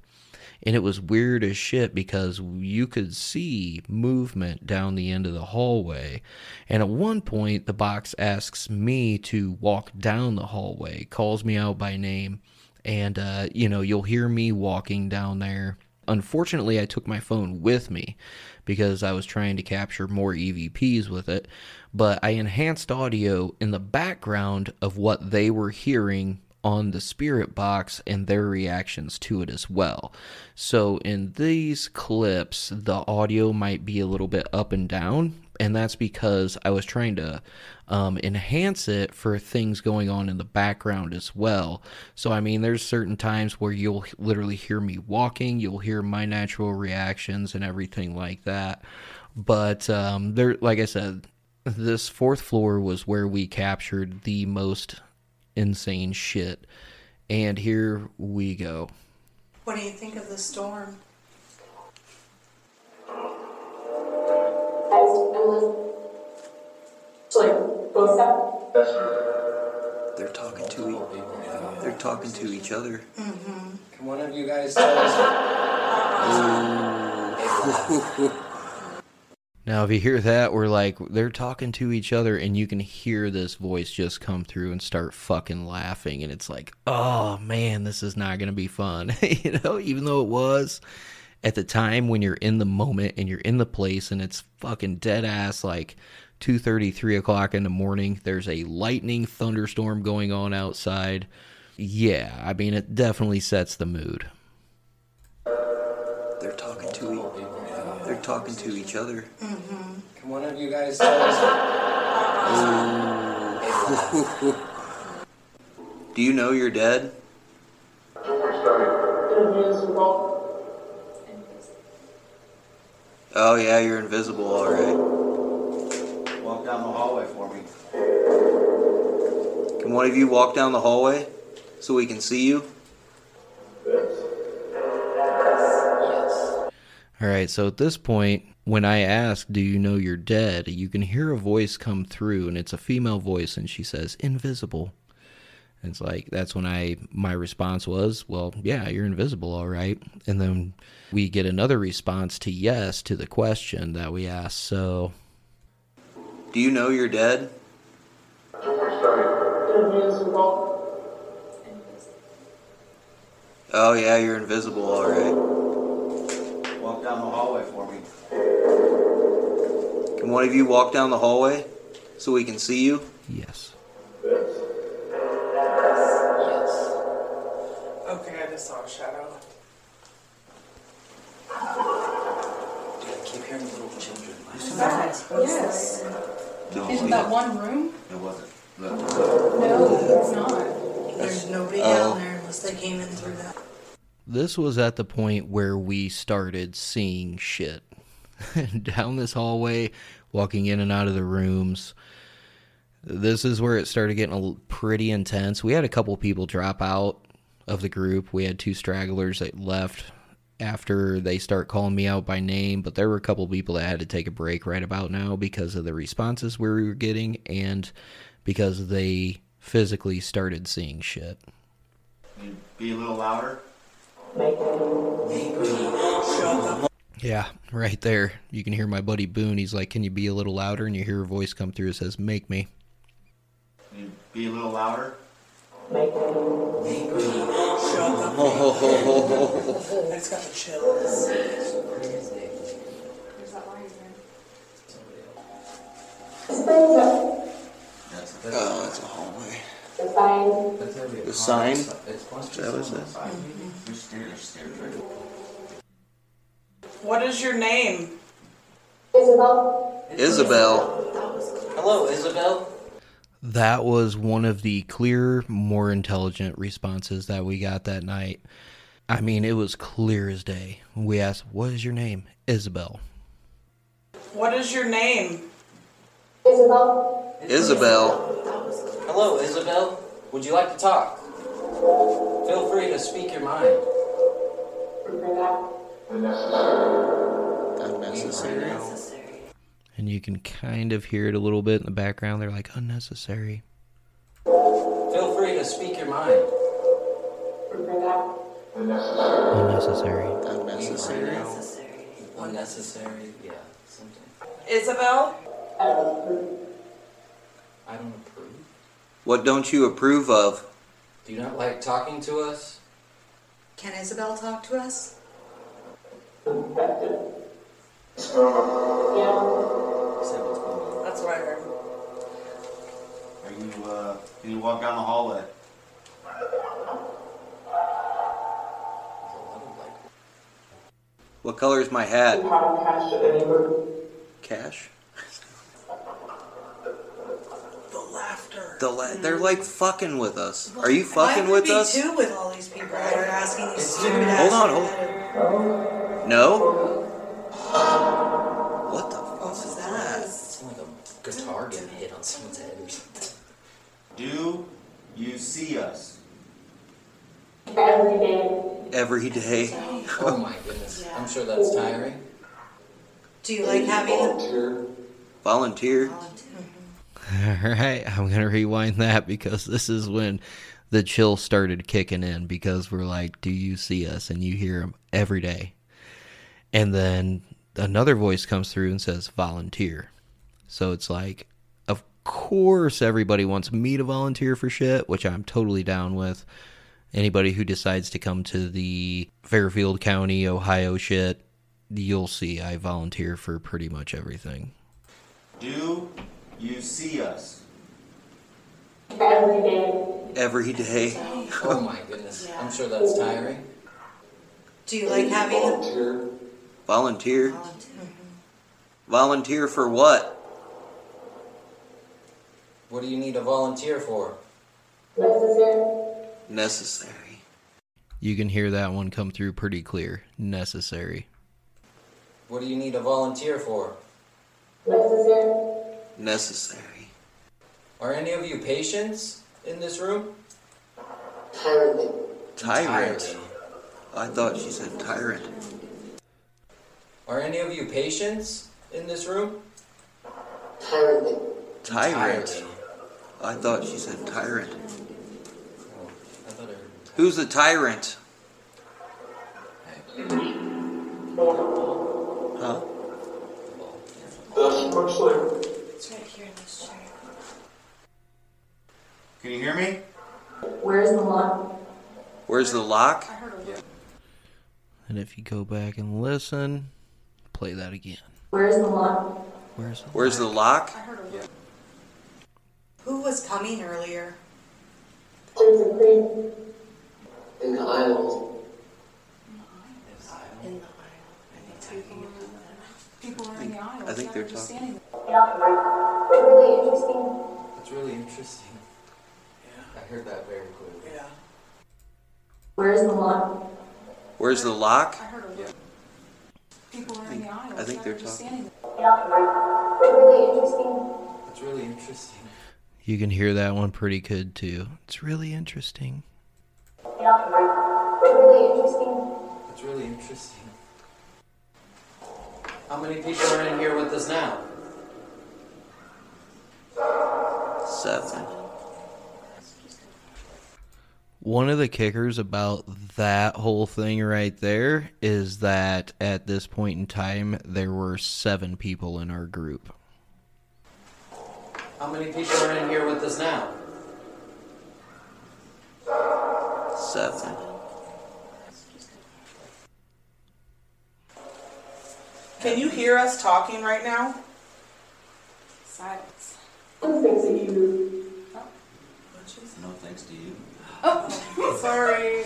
and it was weird as shit because you could see movement down the end of the hallway. And at one point, the box asks me to walk down the hallway, calls me out by name, and uh, you know, you'll hear me walking down there. Unfortunately, I took my phone with me because I was trying to capture more EVPs with it, but I enhanced audio in the background of what they were hearing on the spirit box and their reactions to it as well. So in these clips, the audio might be a little bit up and down, and that's because I was trying to um, enhance it for things going on in the background as well. So I mean, there's certain times where you'll literally hear me walking, you'll hear my natural reactions and everything like that. But um, there, like I said, this fourth floor was where we captured the most insane shit. And here we go. What do you think of the storm? They're talking to each. They're talking to each other. Mm-hmm. Can one of you guys tell us? (laughs) Now, if you hear that, we're like, they're talking to each other, and you can hear this voice just come through and start fucking laughing. And it's like, oh man, this is not going to be fun. (laughs) you know, even though it was at the time when you're in the moment and you're in the place and it's fucking dead ass like 2.30, 3 o'clock in the morning. There's a lightning thunderstorm going on outside. Yeah, I mean, it definitely sets the mood. They're talking. They're talking to each other. Mm-hmm. Can one of you guys tell us? (laughs) Do you know you're dead? Oh yeah, you're invisible, all right. Walk down the hallway for me? Can one of you walk down the hallway so we can see you? All right, so at this point, when I ask, Do you know you're dead? you can hear a voice come through, and it's a female voice, and she says, Invisible. And it's like, that's when I, my response was, Well, yeah, you're invisible, all right. And then we get another response to yes to the question that we asked. So, Do you know you're dead? Oh, yeah, you're invisible, all right. Walk down the hallway for me. Can one of you walk down the hallway so we can see you? Yes. Yes. Okay, I just saw a shadow. Dude, I keep hearing little children. That? Yes. No, In that one room? It wasn't. No, it's not. There's nobody Oh. down there unless they came in through that. This was at the point where we started seeing shit. (laughs) Down this hallway, walking in and out of the rooms. This is where it started getting pretty intense. We had a couple people drop out of the group. We had two stragglers that left after they start calling me out by name, but there were a couple people that had to take a break right about now because of the responses we were getting and because they physically started seeing shit. Be a little louder. Yeah, right there. You can hear my buddy Boone. He's like, Can you be a little louder? And you hear a voice come through that says, Make me. Be a little louder. I just got the chills. Oh, that's a hallway. The sign? Is that what it says? What is your name? Isabel. Isabel. Hello, Isabel. That was one of the clearer, more intelligent responses that we got that night. I mean, it was clear as day. We asked, What is your name? Isabel. What is your name? Isabel. Isabel. Hello, Isabel. Would you like to talk? Feel free to speak your mind. Unnecessary. And you can kind of hear it a little bit in the background. They're like, Unnecessary. Feel free to speak your mind. Unnecessary. Unnecessary. Unnecessary. Unnecessary. Yeah, something. Isabel? I don't approve. What don't you approve of? Do you not like talking to us? Can Isabel talk to us? That's what I heard. Are you, uh, can you walk down the hallway? What color is my hat? Cash? The laughter. The la- they're hmm. like fucking with us. Are you fucking with be us? too with all these people that are asking these stupid Hold ass on, hold No? What the What was that? It's like a guitar getting hit on someone's head or something. Do you see us? Every day. Every day. Oh my goodness. I'm sure that's tiring. Do you like having Volunteer. (laughs) All right, I'm going to rewind that because this is when the chill started kicking in because we're like, Do you see us? And you hear them every day. And then another voice comes through and says, Volunteer. So it's like, Of course, everybody wants me to volunteer for shit, which I'm totally down with. Anybody who decides to come to the Fairfield County, Ohio shit, you'll see I volunteer for pretty much everything. Do you see us? Every day. Every day. Oh my goodness. I'm sure that's tiring. Do you like having Volunteer. Volunteer mm-hmm. Volunteer for what? What do you need a volunteer for? Necessary. You can hear that one come through pretty clear. Necessary. What do you need a volunteer for? necessary. Are any of you patients in this room? Tyrant. Tyrant. I thought she said tyrant. Are any of you patients in this room? Tyrant. Tyrant. I thought she said tyrant. Oh, I thought I heard Who's the tyrant? Huh? That's much later. It's right here in this chair. Can you hear me? Where's the lock? Where's the lock? And if you go back and listen, play that again. Where's the lock? Where's the Where's the lock? Who was coming earlier? There's a crate. In the aisles. In the People are in the aisles. I think they're just talking. standing Really interesting. That's really interesting. Yeah. I heard that very clearly. Yeah. Where's the lock? Where's the lock? I heard a People are in the aisles. I think they're just talking. standing Really interesting. That's really interesting. You can hear that one pretty good too. It's really interesting. Really interesting. That's really interesting. How many people are in here with us now? Seven. One of the kickers about that whole thing right there is that at this point in time, there were seven people in our group. How many people are in here with us now? Seven. Can you hear us talking right now? Silence. Who thinks that you? No thanks to you. Oh, (laughs) sorry.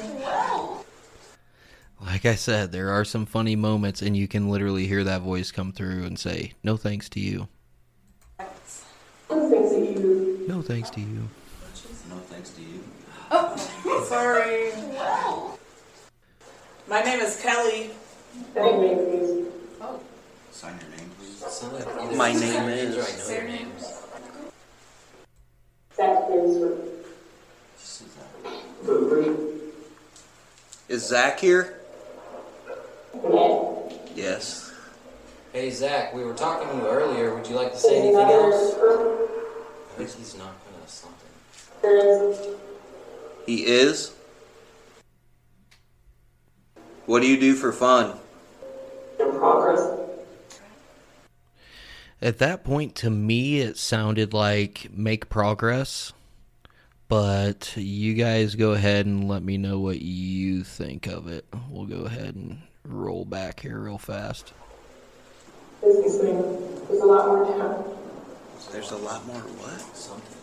Like I said, there are some funny moments, and you can literally hear that voice come through and say, No thanks to you. Who thinks that you? No thanks to you. No thanks to you. Oh, (laughs) sorry. My name is Kelly. Anyway, please. Oh. Sign your name, please. Sound like either My name your names or is- know your names. Zach Is Zach here? Yes. Hey Zach, we were talking to you earlier. Would you like to say anything else? I think he's not gonna something. He is? What do you do for fun? in progress. At that point, to me, it sounded like make progress. But you guys go ahead and let me know what you think of it. We'll go ahead and roll back here real fast. There's a lot more to come. There's a lot more what? Something.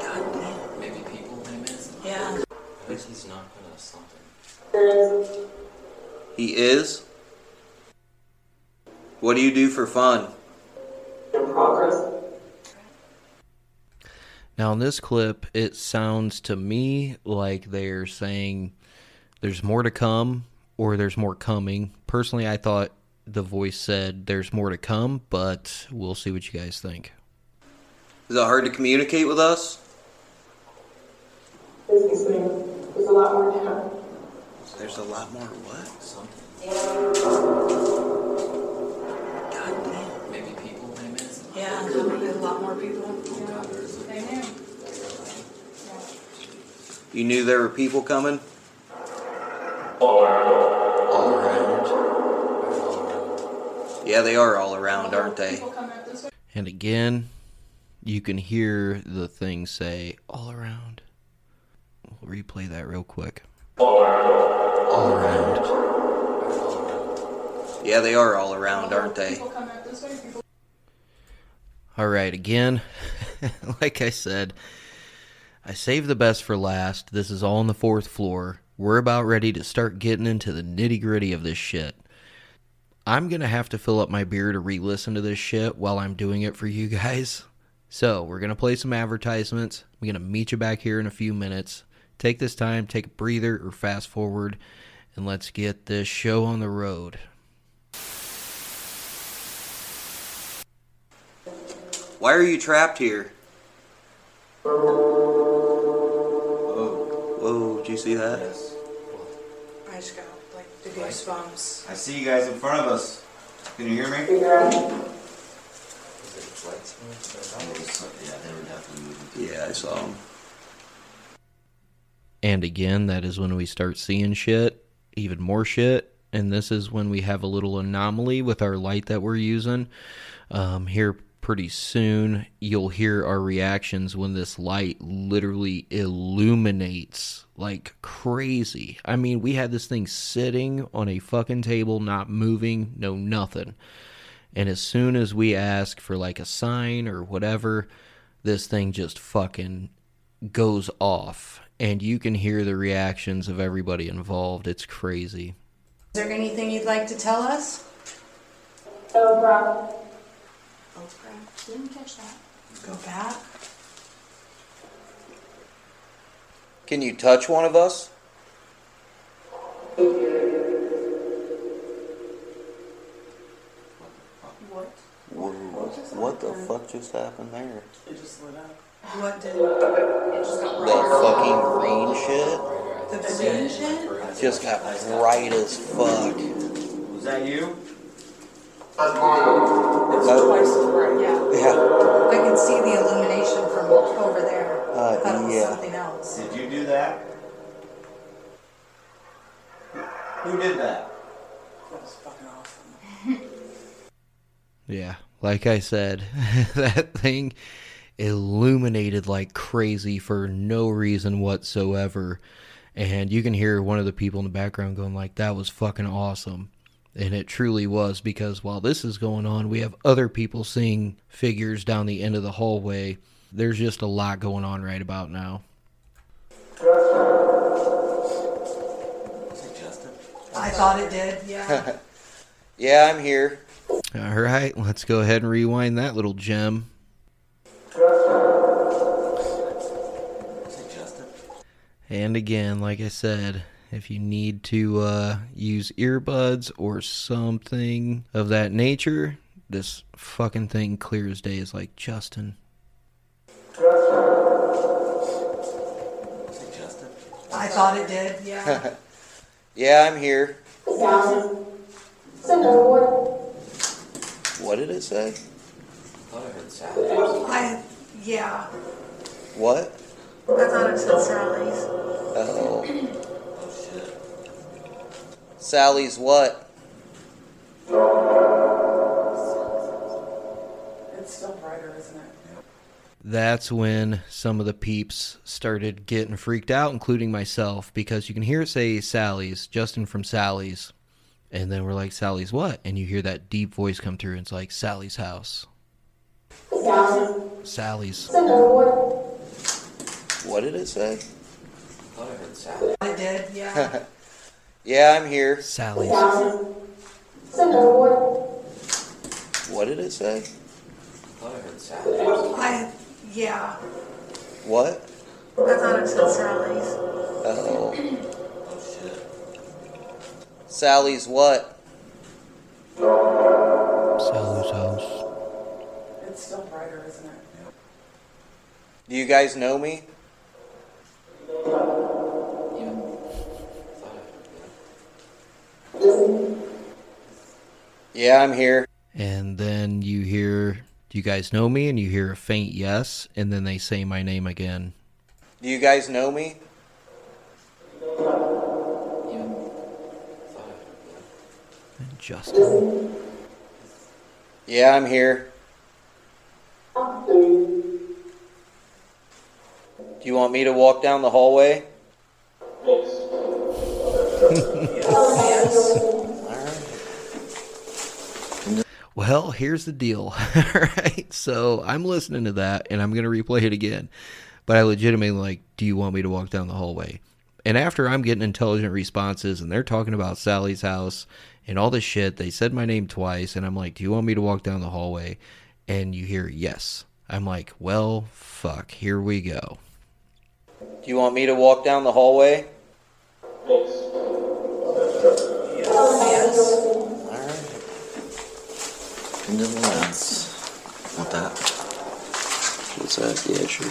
God damn. Maybe people, maybe. Yeah. But he's not gonna something. There's He is? What do you do for fun? in progress. Now, in this clip, it sounds to me like they're saying there's more to come or there's more coming. Personally, I thought the voice said there's more to come, but we'll see what you guys think. Is it hard to communicate with us? Business thing. There's a lot more to come. There's a lot more what? Something. God damn. Maybe people, maybe. Yeah, there'll a lot more people. Amen. You knew there were people coming? All around. All around. Yeah, they are all around, aren't they? People come out this way. And again, you can hear the thing say all around. We'll replay that real quick. All around. All around. Yeah, they are all around, aren't they? People come out this way. People All right, again, (laughs) like I said, I saved the best for last. This is all on the fourth floor. We're about ready to start getting into the nitty gritty of this shit. I'm going to have to fill up my beer to re listen to this shit while I'm doing it for you guys. So, we're going to play some advertisements. I'm going to meet you back here in a few minutes. Take this time, take a breather, or fast forward, and let's get this show on the road. Why are you trapped here? Whoa. Whoa, did you see that? Yes. I just got like the goosebumps. I see you guys in front of us. Can you hear me? Yeah, Yeah, they were definitely moving. I saw him. And again, that is when we start seeing shit, even more shit. And this is when we have a little anomaly with our light that we're using. Um, here, pretty soon, you'll hear our reactions when this light literally illuminates like crazy. I mean, we had this thing sitting on a fucking table, not moving, no nothing. And as soon as we ask for like a sign or whatever, this thing just fucking goes off. And you can hear the reactions of everybody involved. It's crazy. Is there anything you'd like to tell us? Oh, bro. Didn't catch that. Go back. Can you touch one of us? What? Whoa, What the fuck just happened there? It just lit up. What did It just got The fucking green shit the green shit? just got bright as fuck. Was that you? It's twice as bright. Yeah. Yeah. I can see the illumination from over there. Uh, I thought it was yeah. something else. Did you do that? Who did that? That was fucking awesome. Yeah, like I said, (laughs) that thing illuminated like crazy for no reason whatsoever. And you can hear one of the people in the background going like that was fucking awesome. And it truly was because while this is going on, we have other people seeing figures down the end of the hallway. There's just a lot going on right about now. Justin? I thought it did. Yeah. (laughs) Yeah, I'm here. All right, let's go ahead and rewind that little gem. Was it Justin? And again, like I said, if you need to uh, use earbuds or something of that nature, this fucking thing clear as day is like Justin. Was Justin? I thought it did. Yeah. (laughs) Yeah, I'm here. Thousand. Send over. What did it say? I thought I heard Sally. I yeah. What? I thought it said Sally's. Oh. (clears throat) Shit. Sally's what? It's still brighter, isn't it? That's when some of the peeps started getting freaked out, including myself, because you can hear it say Sally's, Justin from Sally's. And then we're like, Sally's what? And you hear that deep voice come through, and it's like, Sally's house. Thousand. Sally's. Send. What did it say? I thought I heard Sally. It did. Yeah. (laughs) Yeah, I'm here. Sally's. Thousand. Send over. What did it say? I thought I heard Sally. I yeah. What? I thought it said Sally's. Oh. Oh shit. Sally's what? Sally's house. It's still brighter, isn't it? Do you guys know me? Yeah, I'm here. And then you hear, Do you guys know me? And you hear a faint yes, and then they say my name again. Do you guys know me? And Justin. Yeah, I'm here. Do you want me to walk down the hallway? (laughs) Well, here's the deal. (laughs) right? So I'm listening to that and I'm going to replay it again. But I legitimately like, do you want me to walk down the hallway? And after I'm getting intelligent responses and they're talking about Sally's house and all this shit, they said my name twice and I'm like, do you want me to walk down the hallway? And you hear yes. I'm like, well, fuck, here we go. Do you want me to walk down the hallway? Into the lens. Want that? What's that? Yeah, sure.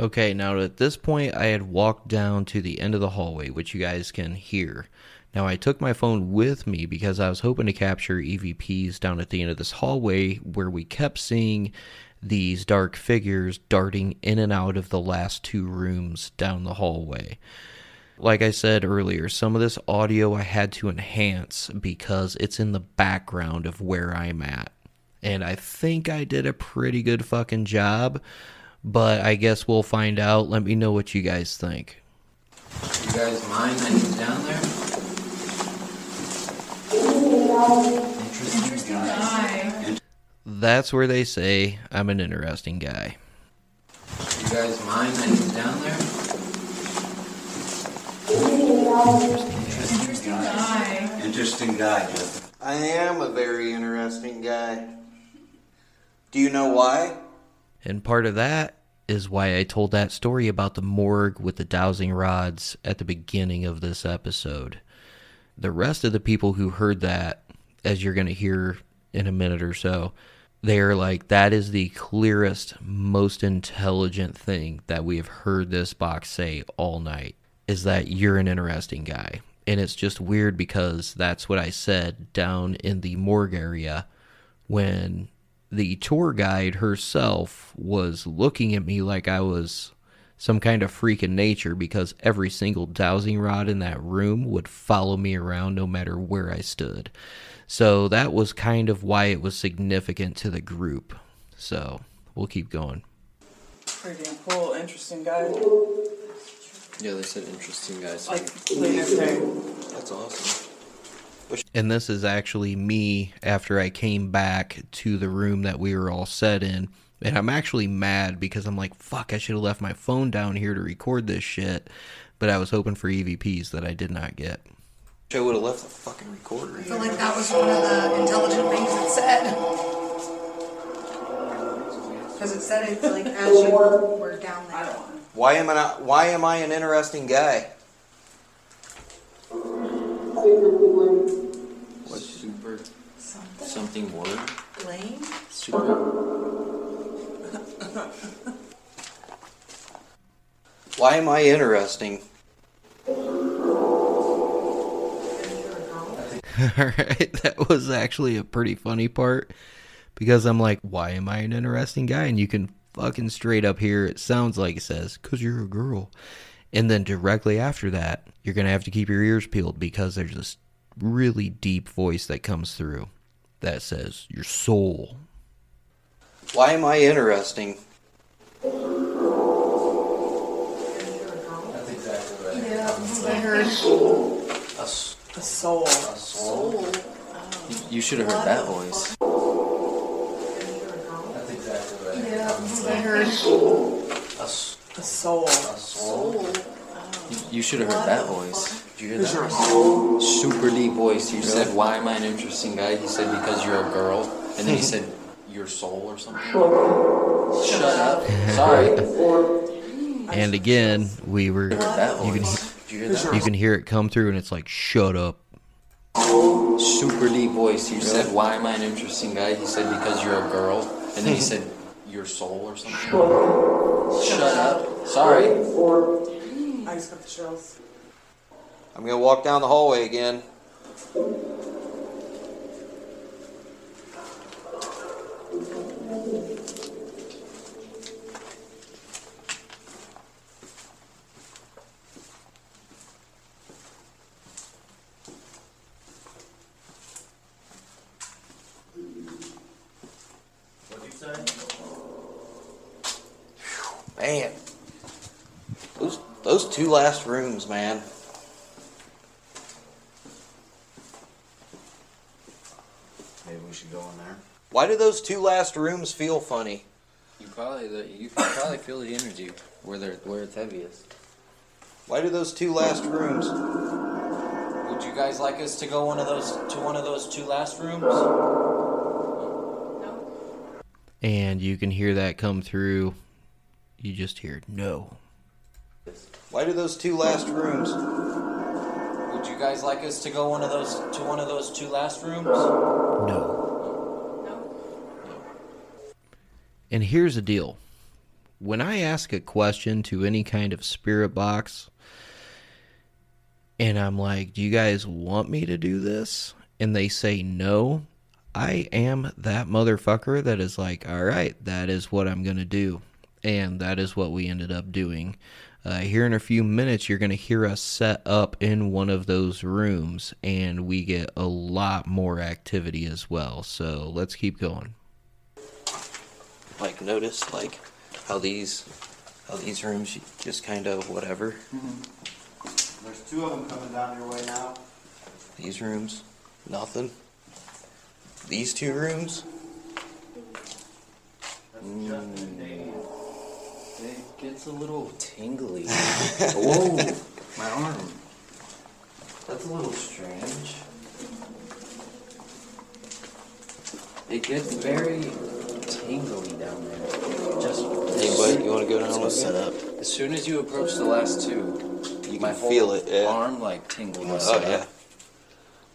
Okay, now at this point, I had walked down to the end of the hallway, which you guys can hear. Now, I took my phone with me because I was hoping to capture EVPs down at the end of this hallway where we kept seeing these dark figures darting in and out of the last two rooms down the hallway. Like I said earlier, some of this audio I had to enhance because it's in the background of where I'm at. And I think I did a pretty good fucking job, but I guess we'll find out. Let me know what you guys think. You guys mind that he's down there? Interesting guy. That's where they say I'm an interesting guy. You guys mind that he's down there? Interesting guy. Interesting guy, I am a very interesting guy. Do you know why? And part of that is why I told that story about the morgue with the dowsing rods at the beginning of this episode. The rest of the people who heard that, as you're going to hear in a minute or so, they're like, that is the clearest, most intelligent thing that we have heard this box say all night is that you're an interesting guy. And it's just weird because that's what I said down in the morgue area when the tour guide herself was looking at me like I was some kind of freak in nature because every single dowsing rod in that room would follow me around no matter where I stood. So that was kind of why it was significant to the group. So we'll keep going. Pretty damn cool, interesting guy. Yeah, they said interesting guys. Like, later. That's awesome. And this is actually me after I came back to the room that we were all set in. And I'm actually mad because I'm like, fuck, I should have left my phone down here to record this shit. But I was hoping for EVPs that I did not get. I would have left the fucking recorder. I feel like that was one of the intelligent things it said. Because it said it's like as you were down there. Why am I not? Why am I an interesting guy? What super something word? Lame? Super. (laughs) Why am I interesting? (laughs) Alright, that was actually a pretty funny part because I'm like, why am I an interesting guy? And you can fucking straight up hear it sounds like it says, because you're a girl. And then directly after that, you're going to have to keep your ears peeled because there's this really deep voice that comes through that says, your soul. Why am I interesting? That's exactly right. Yeah, I heard. A, s- A soul. a soul. A You, you should have heard that voice. That's exactly right. Yeah, that's what I heard. A, s- A soul. a soul. You, you should have heard that voice. Did you hear that? Super deep voice. You said, "Why am I an interesting guy?" He said, "Because you're a girl," and then he (laughs) said, "Your soul" or something. Shut up. Sorry. And again, we were. That You can, voice. Did you hear that? you can hear it come through, and it's like, shut up. Super deep voice. You said, "Why am I an interesting guy?" He said, "Because you're a girl," and then he (laughs) said, "Your soul" or something. Shut up. Sorry. I just got the chills. I'm gonna walk down the hallway again. What'd you say? Man, those those two last rooms, man. Maybe we should go in there. Why do those two last rooms feel funny? You probably the, you can probably feel the energy where they're where it's heaviest. Why do those two last rooms? Would you guys like us to go one of those to one of those two last rooms? No. And you can hear that come through. You just hear no. Why do those two last rooms? Would you guys like us to go one of those to one of those two last rooms? No. No. And here's the deal. When I ask a question to any kind of spirit box, and I'm like, Do you guys want me to do this? And they say no, I am that motherfucker that is like, All right, that is what I'm going to do. And that is what we ended up doing. Uh, here in a few minutes, you're going to hear us set up in one of those rooms, and we get a lot more activity as well. So let's keep going. Like notice like how these how these rooms just kind of whatever. There's two of them coming down your way now. These rooms, nothing. These two rooms, That's Mm. It gets a little tingly. (laughs) Whoa, my arm. That's a little strange. It gets very tingly down there. Just Hey, bud, you wanna go down and look set up? As soon as you approach the last two, you my can whole feel it. Yeah. arm like tingles. Oh yeah.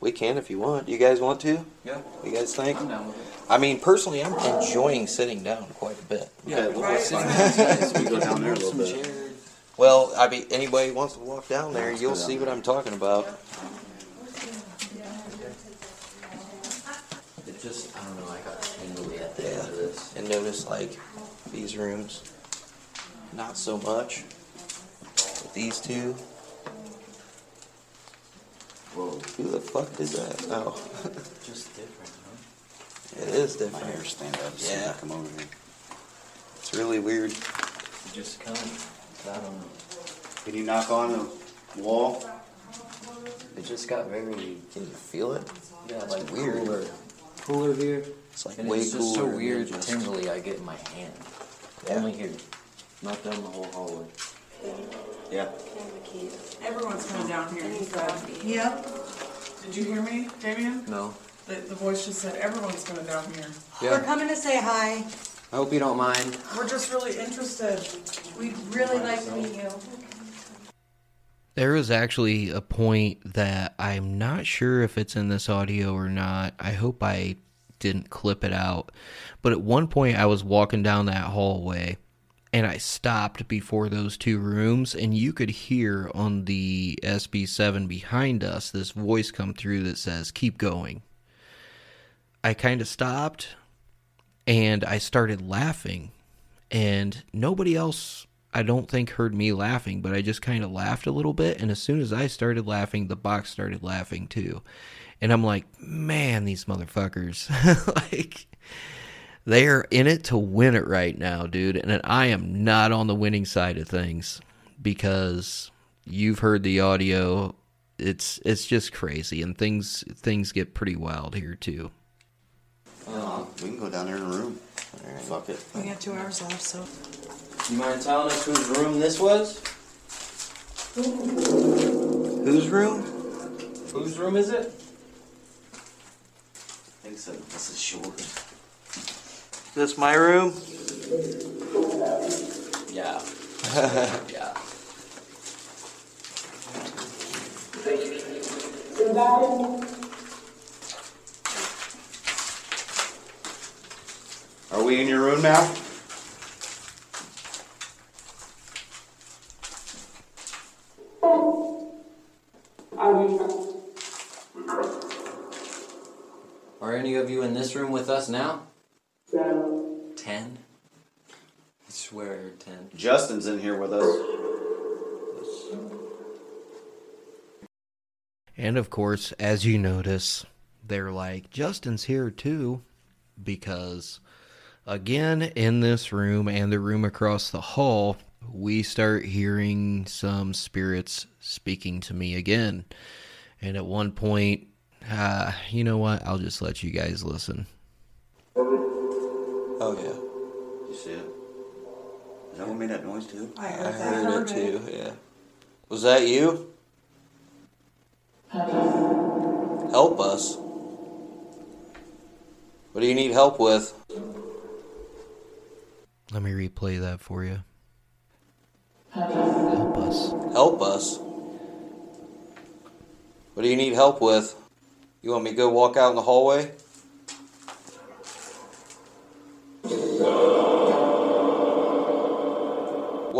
We can if you want. You guys want to? Yeah. You guys think? I'm down with it. I mean, personally, I'm enjoying sitting down quite a bit. Yeah, we'll right. sit down. We go down there a little bit. Well, I mean, anybody who wants to walk down there, you'll see what I'm talking about. It just, I don't know, I got tingly at the end of this. And notice, like, these rooms, not so much. But these two. Whoa, who the fuck is that? Oh, Just different, huh? it is different. My hair stand up. So Yeah. I come over here. It's really weird. It just kind of, I don't know. Can you knock on the wall? It just got very, Can you feel it? yeah, It's like weird. cooler. Cooler here. It's like And way it's just so cooler than weird just- tingly I get in my hand. Yeah. Only here. Not down the whole hallway. Yeah. Everyone's coming down here. Yep. Did you hear me, Damien? No. The, the voice just said, everyone's coming down here. We're coming to say hi. I hope you don't mind. We're just really interested. We'd really like to meet you. There is actually a point that I'm not sure if it's in this audio or not. I hope I didn't clip it out. But at one point, I was walking down that hallway and I stopped before those two rooms, and you could hear on the SB7 behind us this voice come through that says, Keep going. I kind of stopped and I started laughing, and nobody else I don't think heard me laughing, but I just kind of laughed a little bit. And as soon as I started laughing, the box started laughing too. And I'm like, man, these motherfuckers, (laughs) like, they are in it to win it right now, dude. And I am not on the winning side of things because you've heard the audio. It's it's just crazy, and things things get pretty wild here too. Uh, we can go down there in a room. Fuck it. We got two hours left, so. You mind telling us whose room this was? Whose room? Whose room is it? I think so. This is short. This my room? Yeah. (laughs) yeah. Are we in your room now? Are any of you in this room with us now? Ten? I swear, ten. Justin's in here with us. And of course, as you notice, they're like, Justin's here too. Because, again, in this room and the room across the hall, we start hearing some spirits speaking to me again. And at one point, uh, you know what? I'll just let you guys listen. Oh yeah, You see it? Is that what made that noise too? I I heard that. heard it too. Yeah. Was that you? Help us. What do you need help with? Let me replay that for you. Help us. Help us? What do you need help with? You want me to go walk out in the hallway?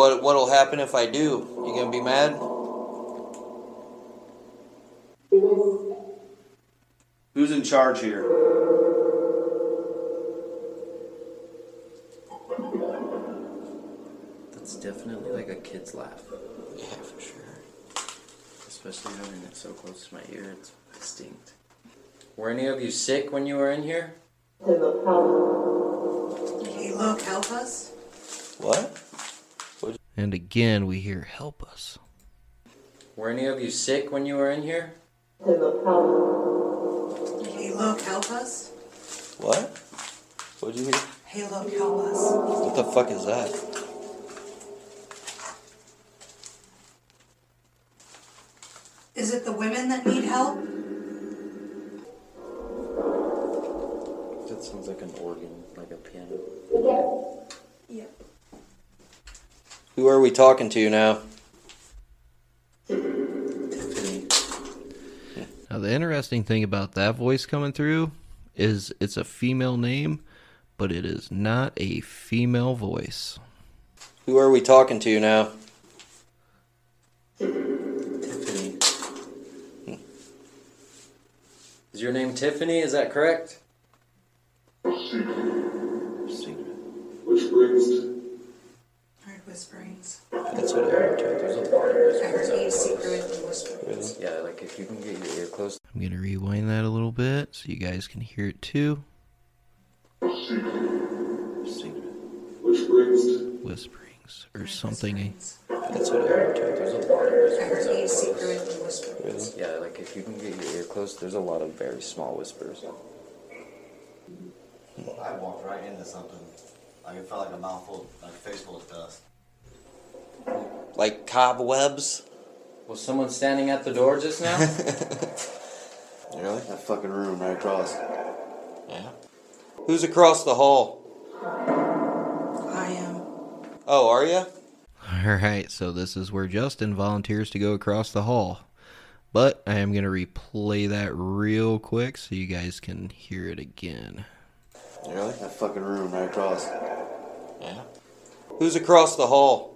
What what'll happen if I do? You gonna be mad? Who's in charge here? That's definitely like a kid's laugh. Yeah, for sure. Especially having it so close to my ear, it's distinct. Were any of you sick when you were in here? Hey, look, help us. What? And again, we hear help us. Were any of you sick when you were in here? Hey, look, help us. What? What'd you hear? Hey, look, help us. What the fuck is that? Is it the women that need help? That sounds like an organ, like a piano. Yeah. Yeah. Who are we talking to now? Now, the interesting thing about that voice coming through is it's a female name, but it is not a female voice. Who are we talking to now? Tiffany. Is your name Tiffany? Is that correct? Which brings I heard whisperings. That's what I heard. too. There's a lot of I whispers heard out you there. secretly whispering. Yeah, like if you can get your ear close. I'm going to rewind that a little bit so you guys can hear it too. which brings Whisperings or something. That's what I heard. too. There's a lot of I whispers heard you out secretly whispering. there. Yeah, like if you can get your ear close, there's a lot of very small whispers. I walked right into something. Like it felt like a mouthful, like a face full of dust. Like cobwebs? Was someone standing at the door just now? (laughs) (laughs) Really? That fucking room right across. Yeah. Who's across the hall? I am. Oh, are you? Alright, so this is where Justin volunteers to go across the hall. But I am going to replay that real quick so you guys can hear it again. Really? That fucking room right across. Yeah. Who's across the hall?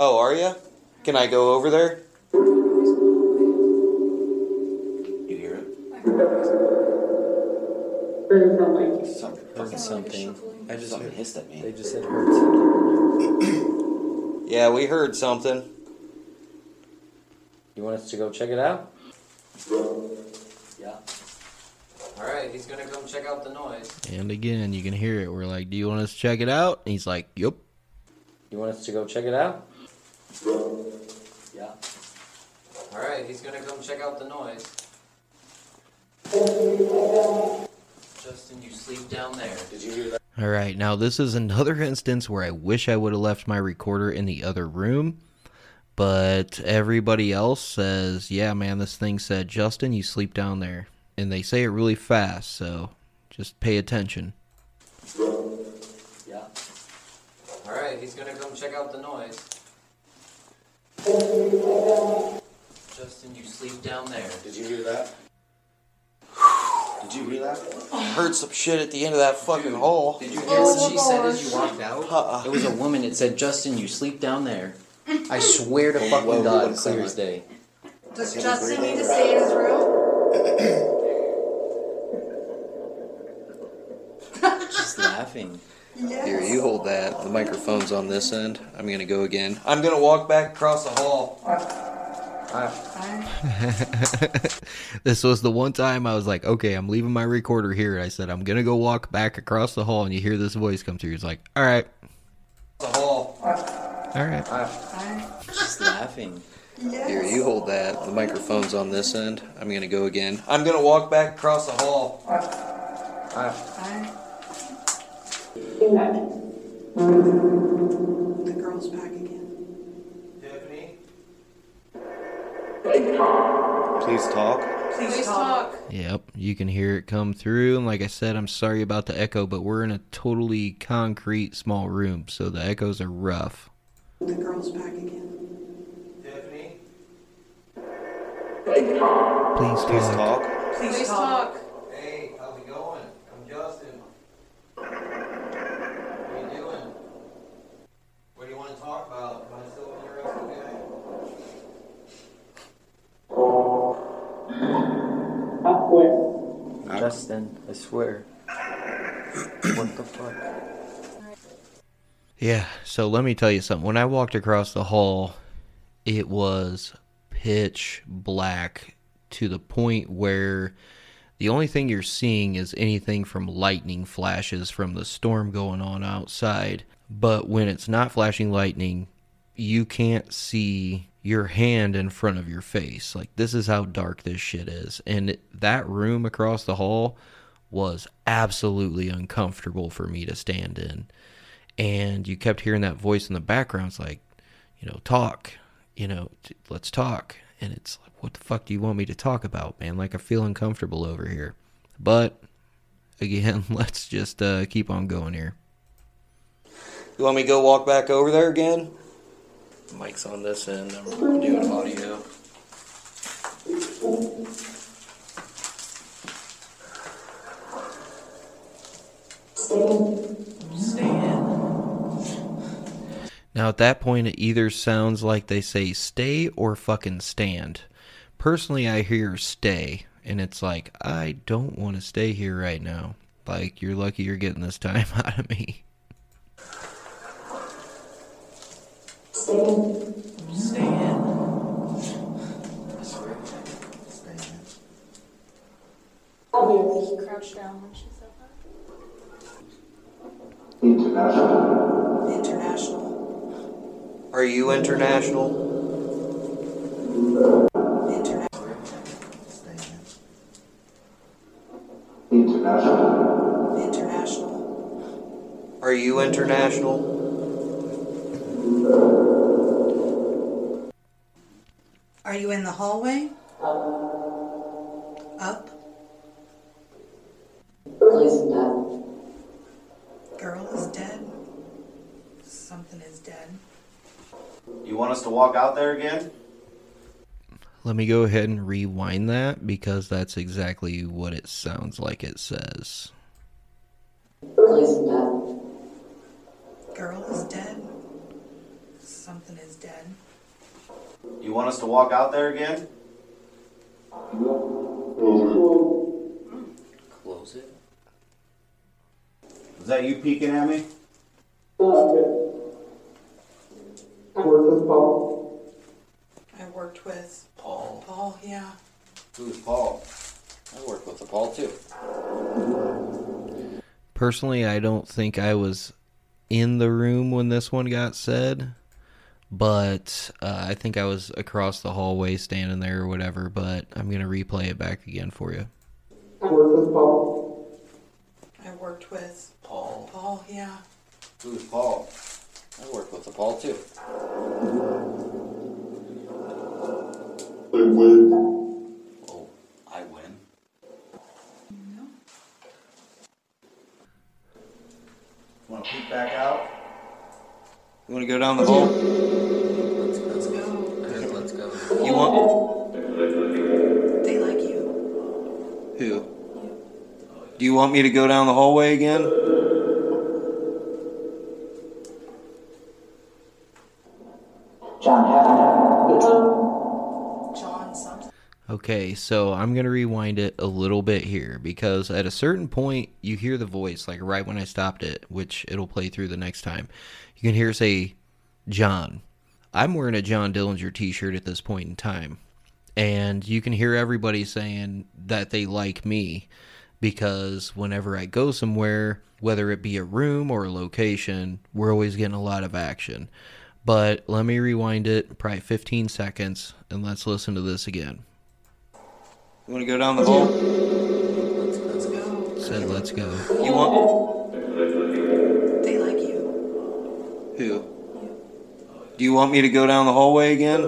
I am. Oh, are you? Can I go over there? You hear it? Something. Heard something. I just Something hissed at me. They just said heard something. Yeah, we heard something. You want us to go check it out? Yeah. Alright, he's gonna come check out the noise. And again, you can hear it. We're like, Do you want us to check it out? And he's like, Yup. You want us to go check it out? Yeah. Alright, he's gonna come check out the noise. Justin, you sleep down there. Did you hear that? Alright, now this is another (laughs) instance where I wish I would have left my recorder in the other room. But everybody else says, Yeah, man, this thing said, Justin, you sleep down there. And they say it really fast, so just pay attention. Yeah. Alright, he's gonna come check out the noise. Justin, you sleep down there. Did you hear that? Did you hear that? Heard some shit at the end of that fucking hall. Did you oh hear what she said as you walked out? Uh-uh. It was a woman. It said, Justin, you sleep down there. I swear to fucking Whoa, God, what's clear as day. Does Justin need to stay in his room? Just laughing. Here, you hold that. The microphone's on this end. I'm gonna go again. I'm gonna walk back across the hall. (laughs) this was the one time I was like, okay, I'm leaving my recorder here. I said, I'm going to go walk back across the hall, and you hear this voice come through. It's like, all right, The hall. all right. She's laughing. Here, you hold that. The microphone's on this end. I'm gonna go again. I'm gonna walk back across the hall. Amen. The girl's back again. Tiffany? Please talk. Please talk. Yep, you can hear it come through. And like I said, I'm sorry about the echo, but we're in a totally concrete small room, so the echoes are rough. The girl's back again. Tiffany? Please talk. Please talk. Please talk. Justin, I swear. what the fuck? Yeah, so let me tell you something. When I walked across the hall, it was pitch black to the point where the only thing you're seeing is anything from lightning flashes from the storm going on outside. But when it's not flashing lightning, you can't see your hand in front of your face. Like, this is how dark this shit is. And that room across the hall was absolutely uncomfortable for me to stand in. And you kept hearing that voice in the background. It's like, you know, talk, you know, let's talk. And it's like, what the fuck do you want me to talk about, man? Like, I feel uncomfortable over here. But, again, (laughs) let's just uh, keep on going here. You want me to go walk back over there again? Mike's on this end. I'm doing audio. Now, at that point, it either sounds like they say stay or fucking stand. Personally, I hear stay, and it's like, I don't want to stay here right now. Like, you're lucky you're getting this time (laughs) out of me. He crouched down when she said that. International. International. Are you international? International. International. Are you international? Are you in the hallway? Up? Girl is dead. Something is dead. You want us to walk out there again? Let me go ahead and rewind that because that's exactly what it sounds like it says. Girl is dead. Something is dead. You want us to walk out there again? Close it. Is that you peeking at me? I work with Paul. I worked with Paul. Paul, yeah. Who's Paul? I worked with the Paul too. Personally, I don't think I was in the room when this one got said, but uh, I think I was across the hallway standing there or whatever. But I'm going to replay it back again for you. I work with Paul. I worked with Paul. Paul, yeah. Who's Paul? I worked with the Paul too. I win. Oh, I win. No. Want to peek back out? You want to go down the hall? Let's go. You want They like you. who? Do you want me to go down the hallway again? Okay, so I'm going to rewind it a little bit here because at a certain point you hear the voice, like right when I stopped it, which it'll play through the next time. You can hear say, John. I'm wearing a John Dillinger t shirt at this point in time. And you can hear everybody saying that they like me because whenever I go somewhere, whether it be a room or a location, we're always getting a lot of action. But let me rewind it probably 15 seconds and let's listen to this again. You want to go down the hall? Let's go. Said, let's go. You want They like you. Who? Do you want me to go down the hallway again?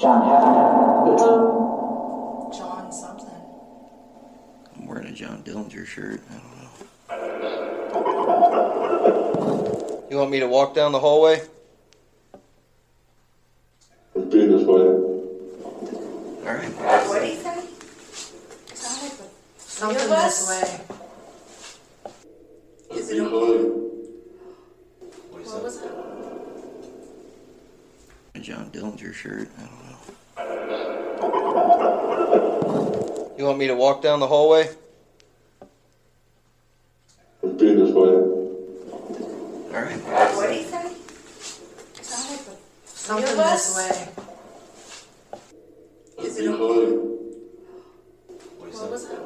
John Heffernan. John something. I'm wearing a John Dillinger shirt. I don't know. You want me to walk down the hallway? It's been this way. All right. What do you say? Something this way. Is it okay? What was it? A John Dillinger shirt. I don't know. You want me to walk down the hallway? It's been this way. All right. What do you say? Something this way. Is it okay? What was it?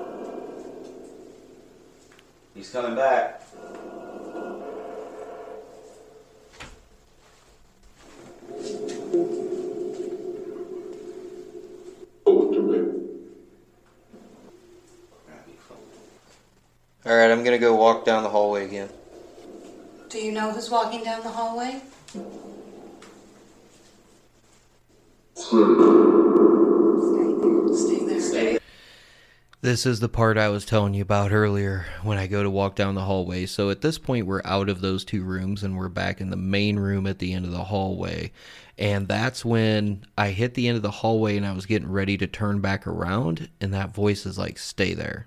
He's coming back. All right, I'm gonna go walk down the hallway again. Who's walking down the hallway? This is the part I was telling you about earlier when I go to walk down the hallway. So at this point, we're out of those two rooms and we're back in the main room at the end of the hallway. And that's when I hit the end of the hallway and I was getting ready to turn back around. And that voice is like. Stay there.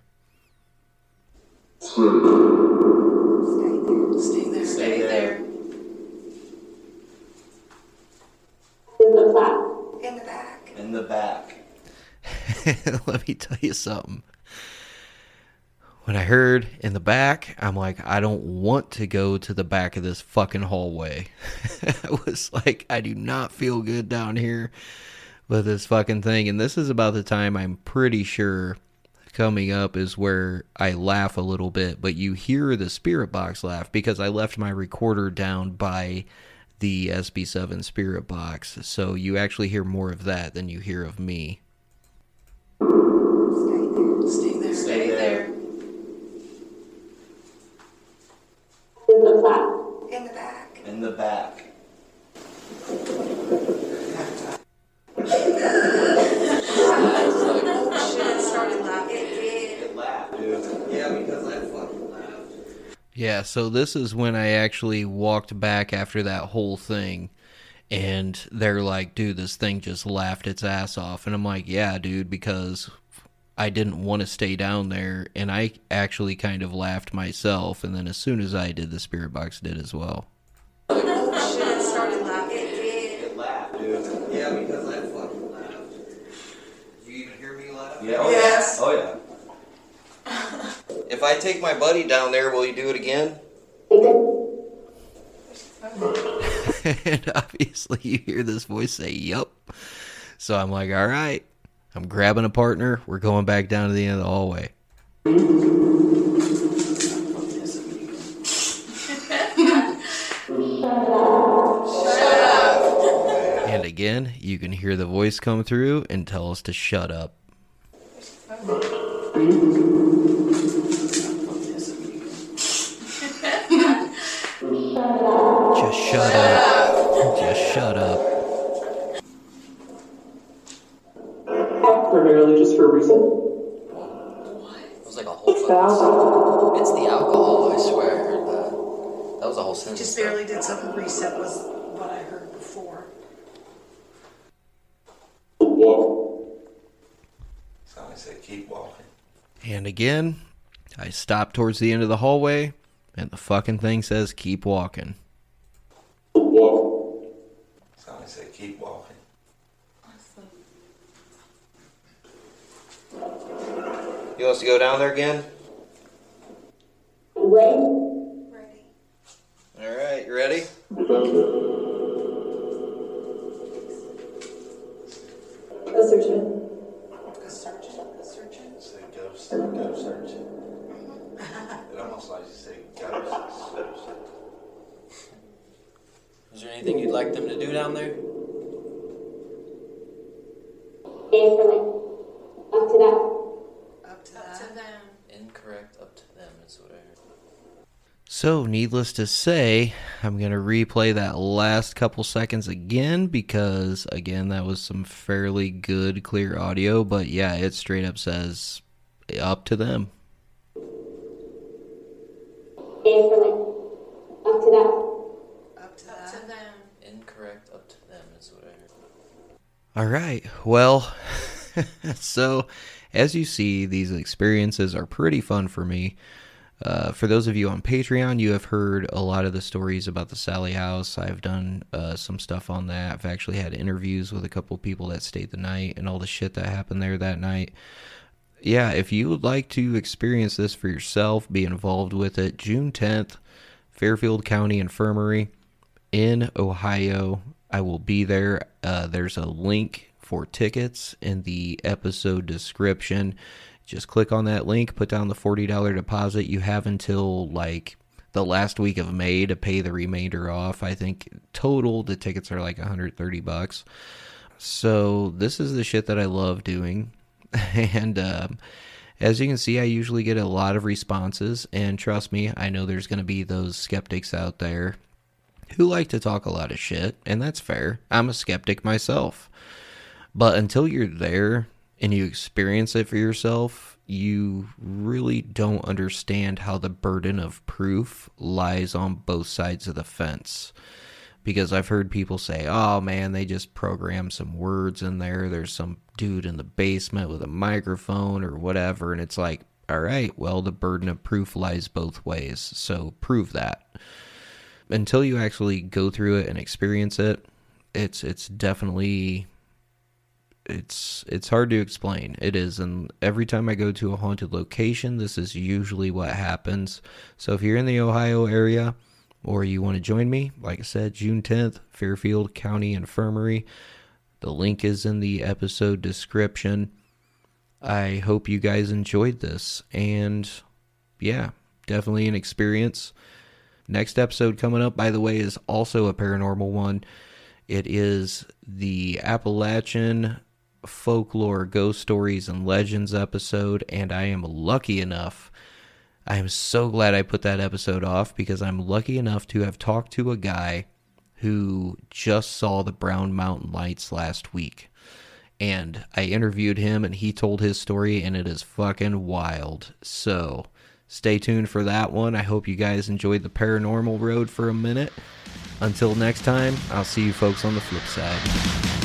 Stay there. In the flat. In the back. In the back. (laughs) Let me tell you something. When I heard in the back, I'm like, I don't want to go to the back of this fucking hallway. (laughs) I was like, I do not feel good down here with this fucking thing. And this is about the time I'm pretty sure coming up is where I laugh a little bit, but you hear the spirit box laugh because I left my recorder down by the SB7 spirit box. So you actually hear more of that than you hear of me. Stay there. Stay there. In the flat. In the back. In the back. Oh shit, it started laughing. It laughed, laughed. Yeah, so this is when I actually walked back after that whole thing. And they're like, dude, this thing just laughed its ass off. And I'm like, yeah, dude, because I didn't want to stay down there. And I actually kind of laughed myself. And then as soon as I did, the spirit box did as well. Oh shit, it started laughing. It laughed, dude. Yeah, because I fucking laughed. Did you even hear me laugh? Yeah. Oh Yes. Yeah. Oh yeah. If I take my buddy down there, will you do it again? (laughs) and obviously, you hear this voice say, Yup. So I'm like, All right, I'm grabbing a partner. We're going back down to the end of the hallway. And again, you can hear the voice come through and tell us to shut up. Just shut up. Just shut up. Primarily just for a reason. It was like a whole fucking. It's the alcohol, I swear. I heard that. That was a whole sentence. Just barely did something reset was what I heard before. Somebody said keep walking. And again, I stop towards the end of the hallway, and the fucking thing says keep walking. Keep walking. Somebody said keep walking. You want us to go down there again? Ready? Ready. All right, you ready? Assertion. A surgeon. A surgeon. Say go, say go searching. It like you say go searching. Is there anything you'd like them to do down there? Incorrect. Up to that. Up to that. Incorrect, up to them, is what I heard. So, needless to say, I'm going to replay that last couple seconds again because, again, that was some fairly good, clear audio. But yeah, it straight up says up to them. Up to that. Up to them. Incorrect. Up to them is what I heard. All right. Well, (laughs) so as you see, these experiences are pretty fun for me. Uh, for those of you on Patreon, you have heard a lot of the stories about the Sallie House. I've done uh, some stuff on that. I've actually had interviews with a couple people that stayed the night and all the shit that happened there that night. Yeah, if you would like to experience this for yourself, be involved with it, June 10th, Fairfield County Infirmary in Ohio. I will be there. Uh, there's a link for tickets in the episode description. Just click on that link, put down the $40 deposit. You have until like the last week of May to pay the remainder off. I think total the tickets are like 130 bucks. So this is the shit that I love doing. (laughs) and um, as you can see, I usually get a lot of responses. And trust me, I know there's going to be those skeptics out there who like to talk a lot of shit. And that's fair. I'm a skeptic myself. But until you're there and you experience it for yourself, you really don't understand how the burden of proof lies on both sides of the fence. Because I've heard people say, oh man, they just program some words in there. There's some dude in the basement with a microphone or whatever. And it's like, all right, well, the burden of proof lies both ways. So prove that. Until you actually go through it and experience it, it's it's definitely it's it's hard to explain. It is, and every time I go to a haunted location, this is usually what happens. So if you're in the Ohio area or you want to join me, like I said, June 10th, Fairfield County Infirmary. The link is in the episode description. I hope you guys enjoyed this, and yeah, definitely an experience. Next episode coming up, by the way, is also a paranormal one. It is the Appalachian folklore, ghost stories, and legends episode, and I am lucky enough. I am so glad I put that episode off because I'm lucky enough to have talked to a guy who just saw the Brown Mountain Lights last week. And I interviewed him and he told his story, and it is fucking wild. So stay tuned for that one. I hope you guys enjoyed the paranormal road for a minute. Until next time, I'll see you folks on the flip side.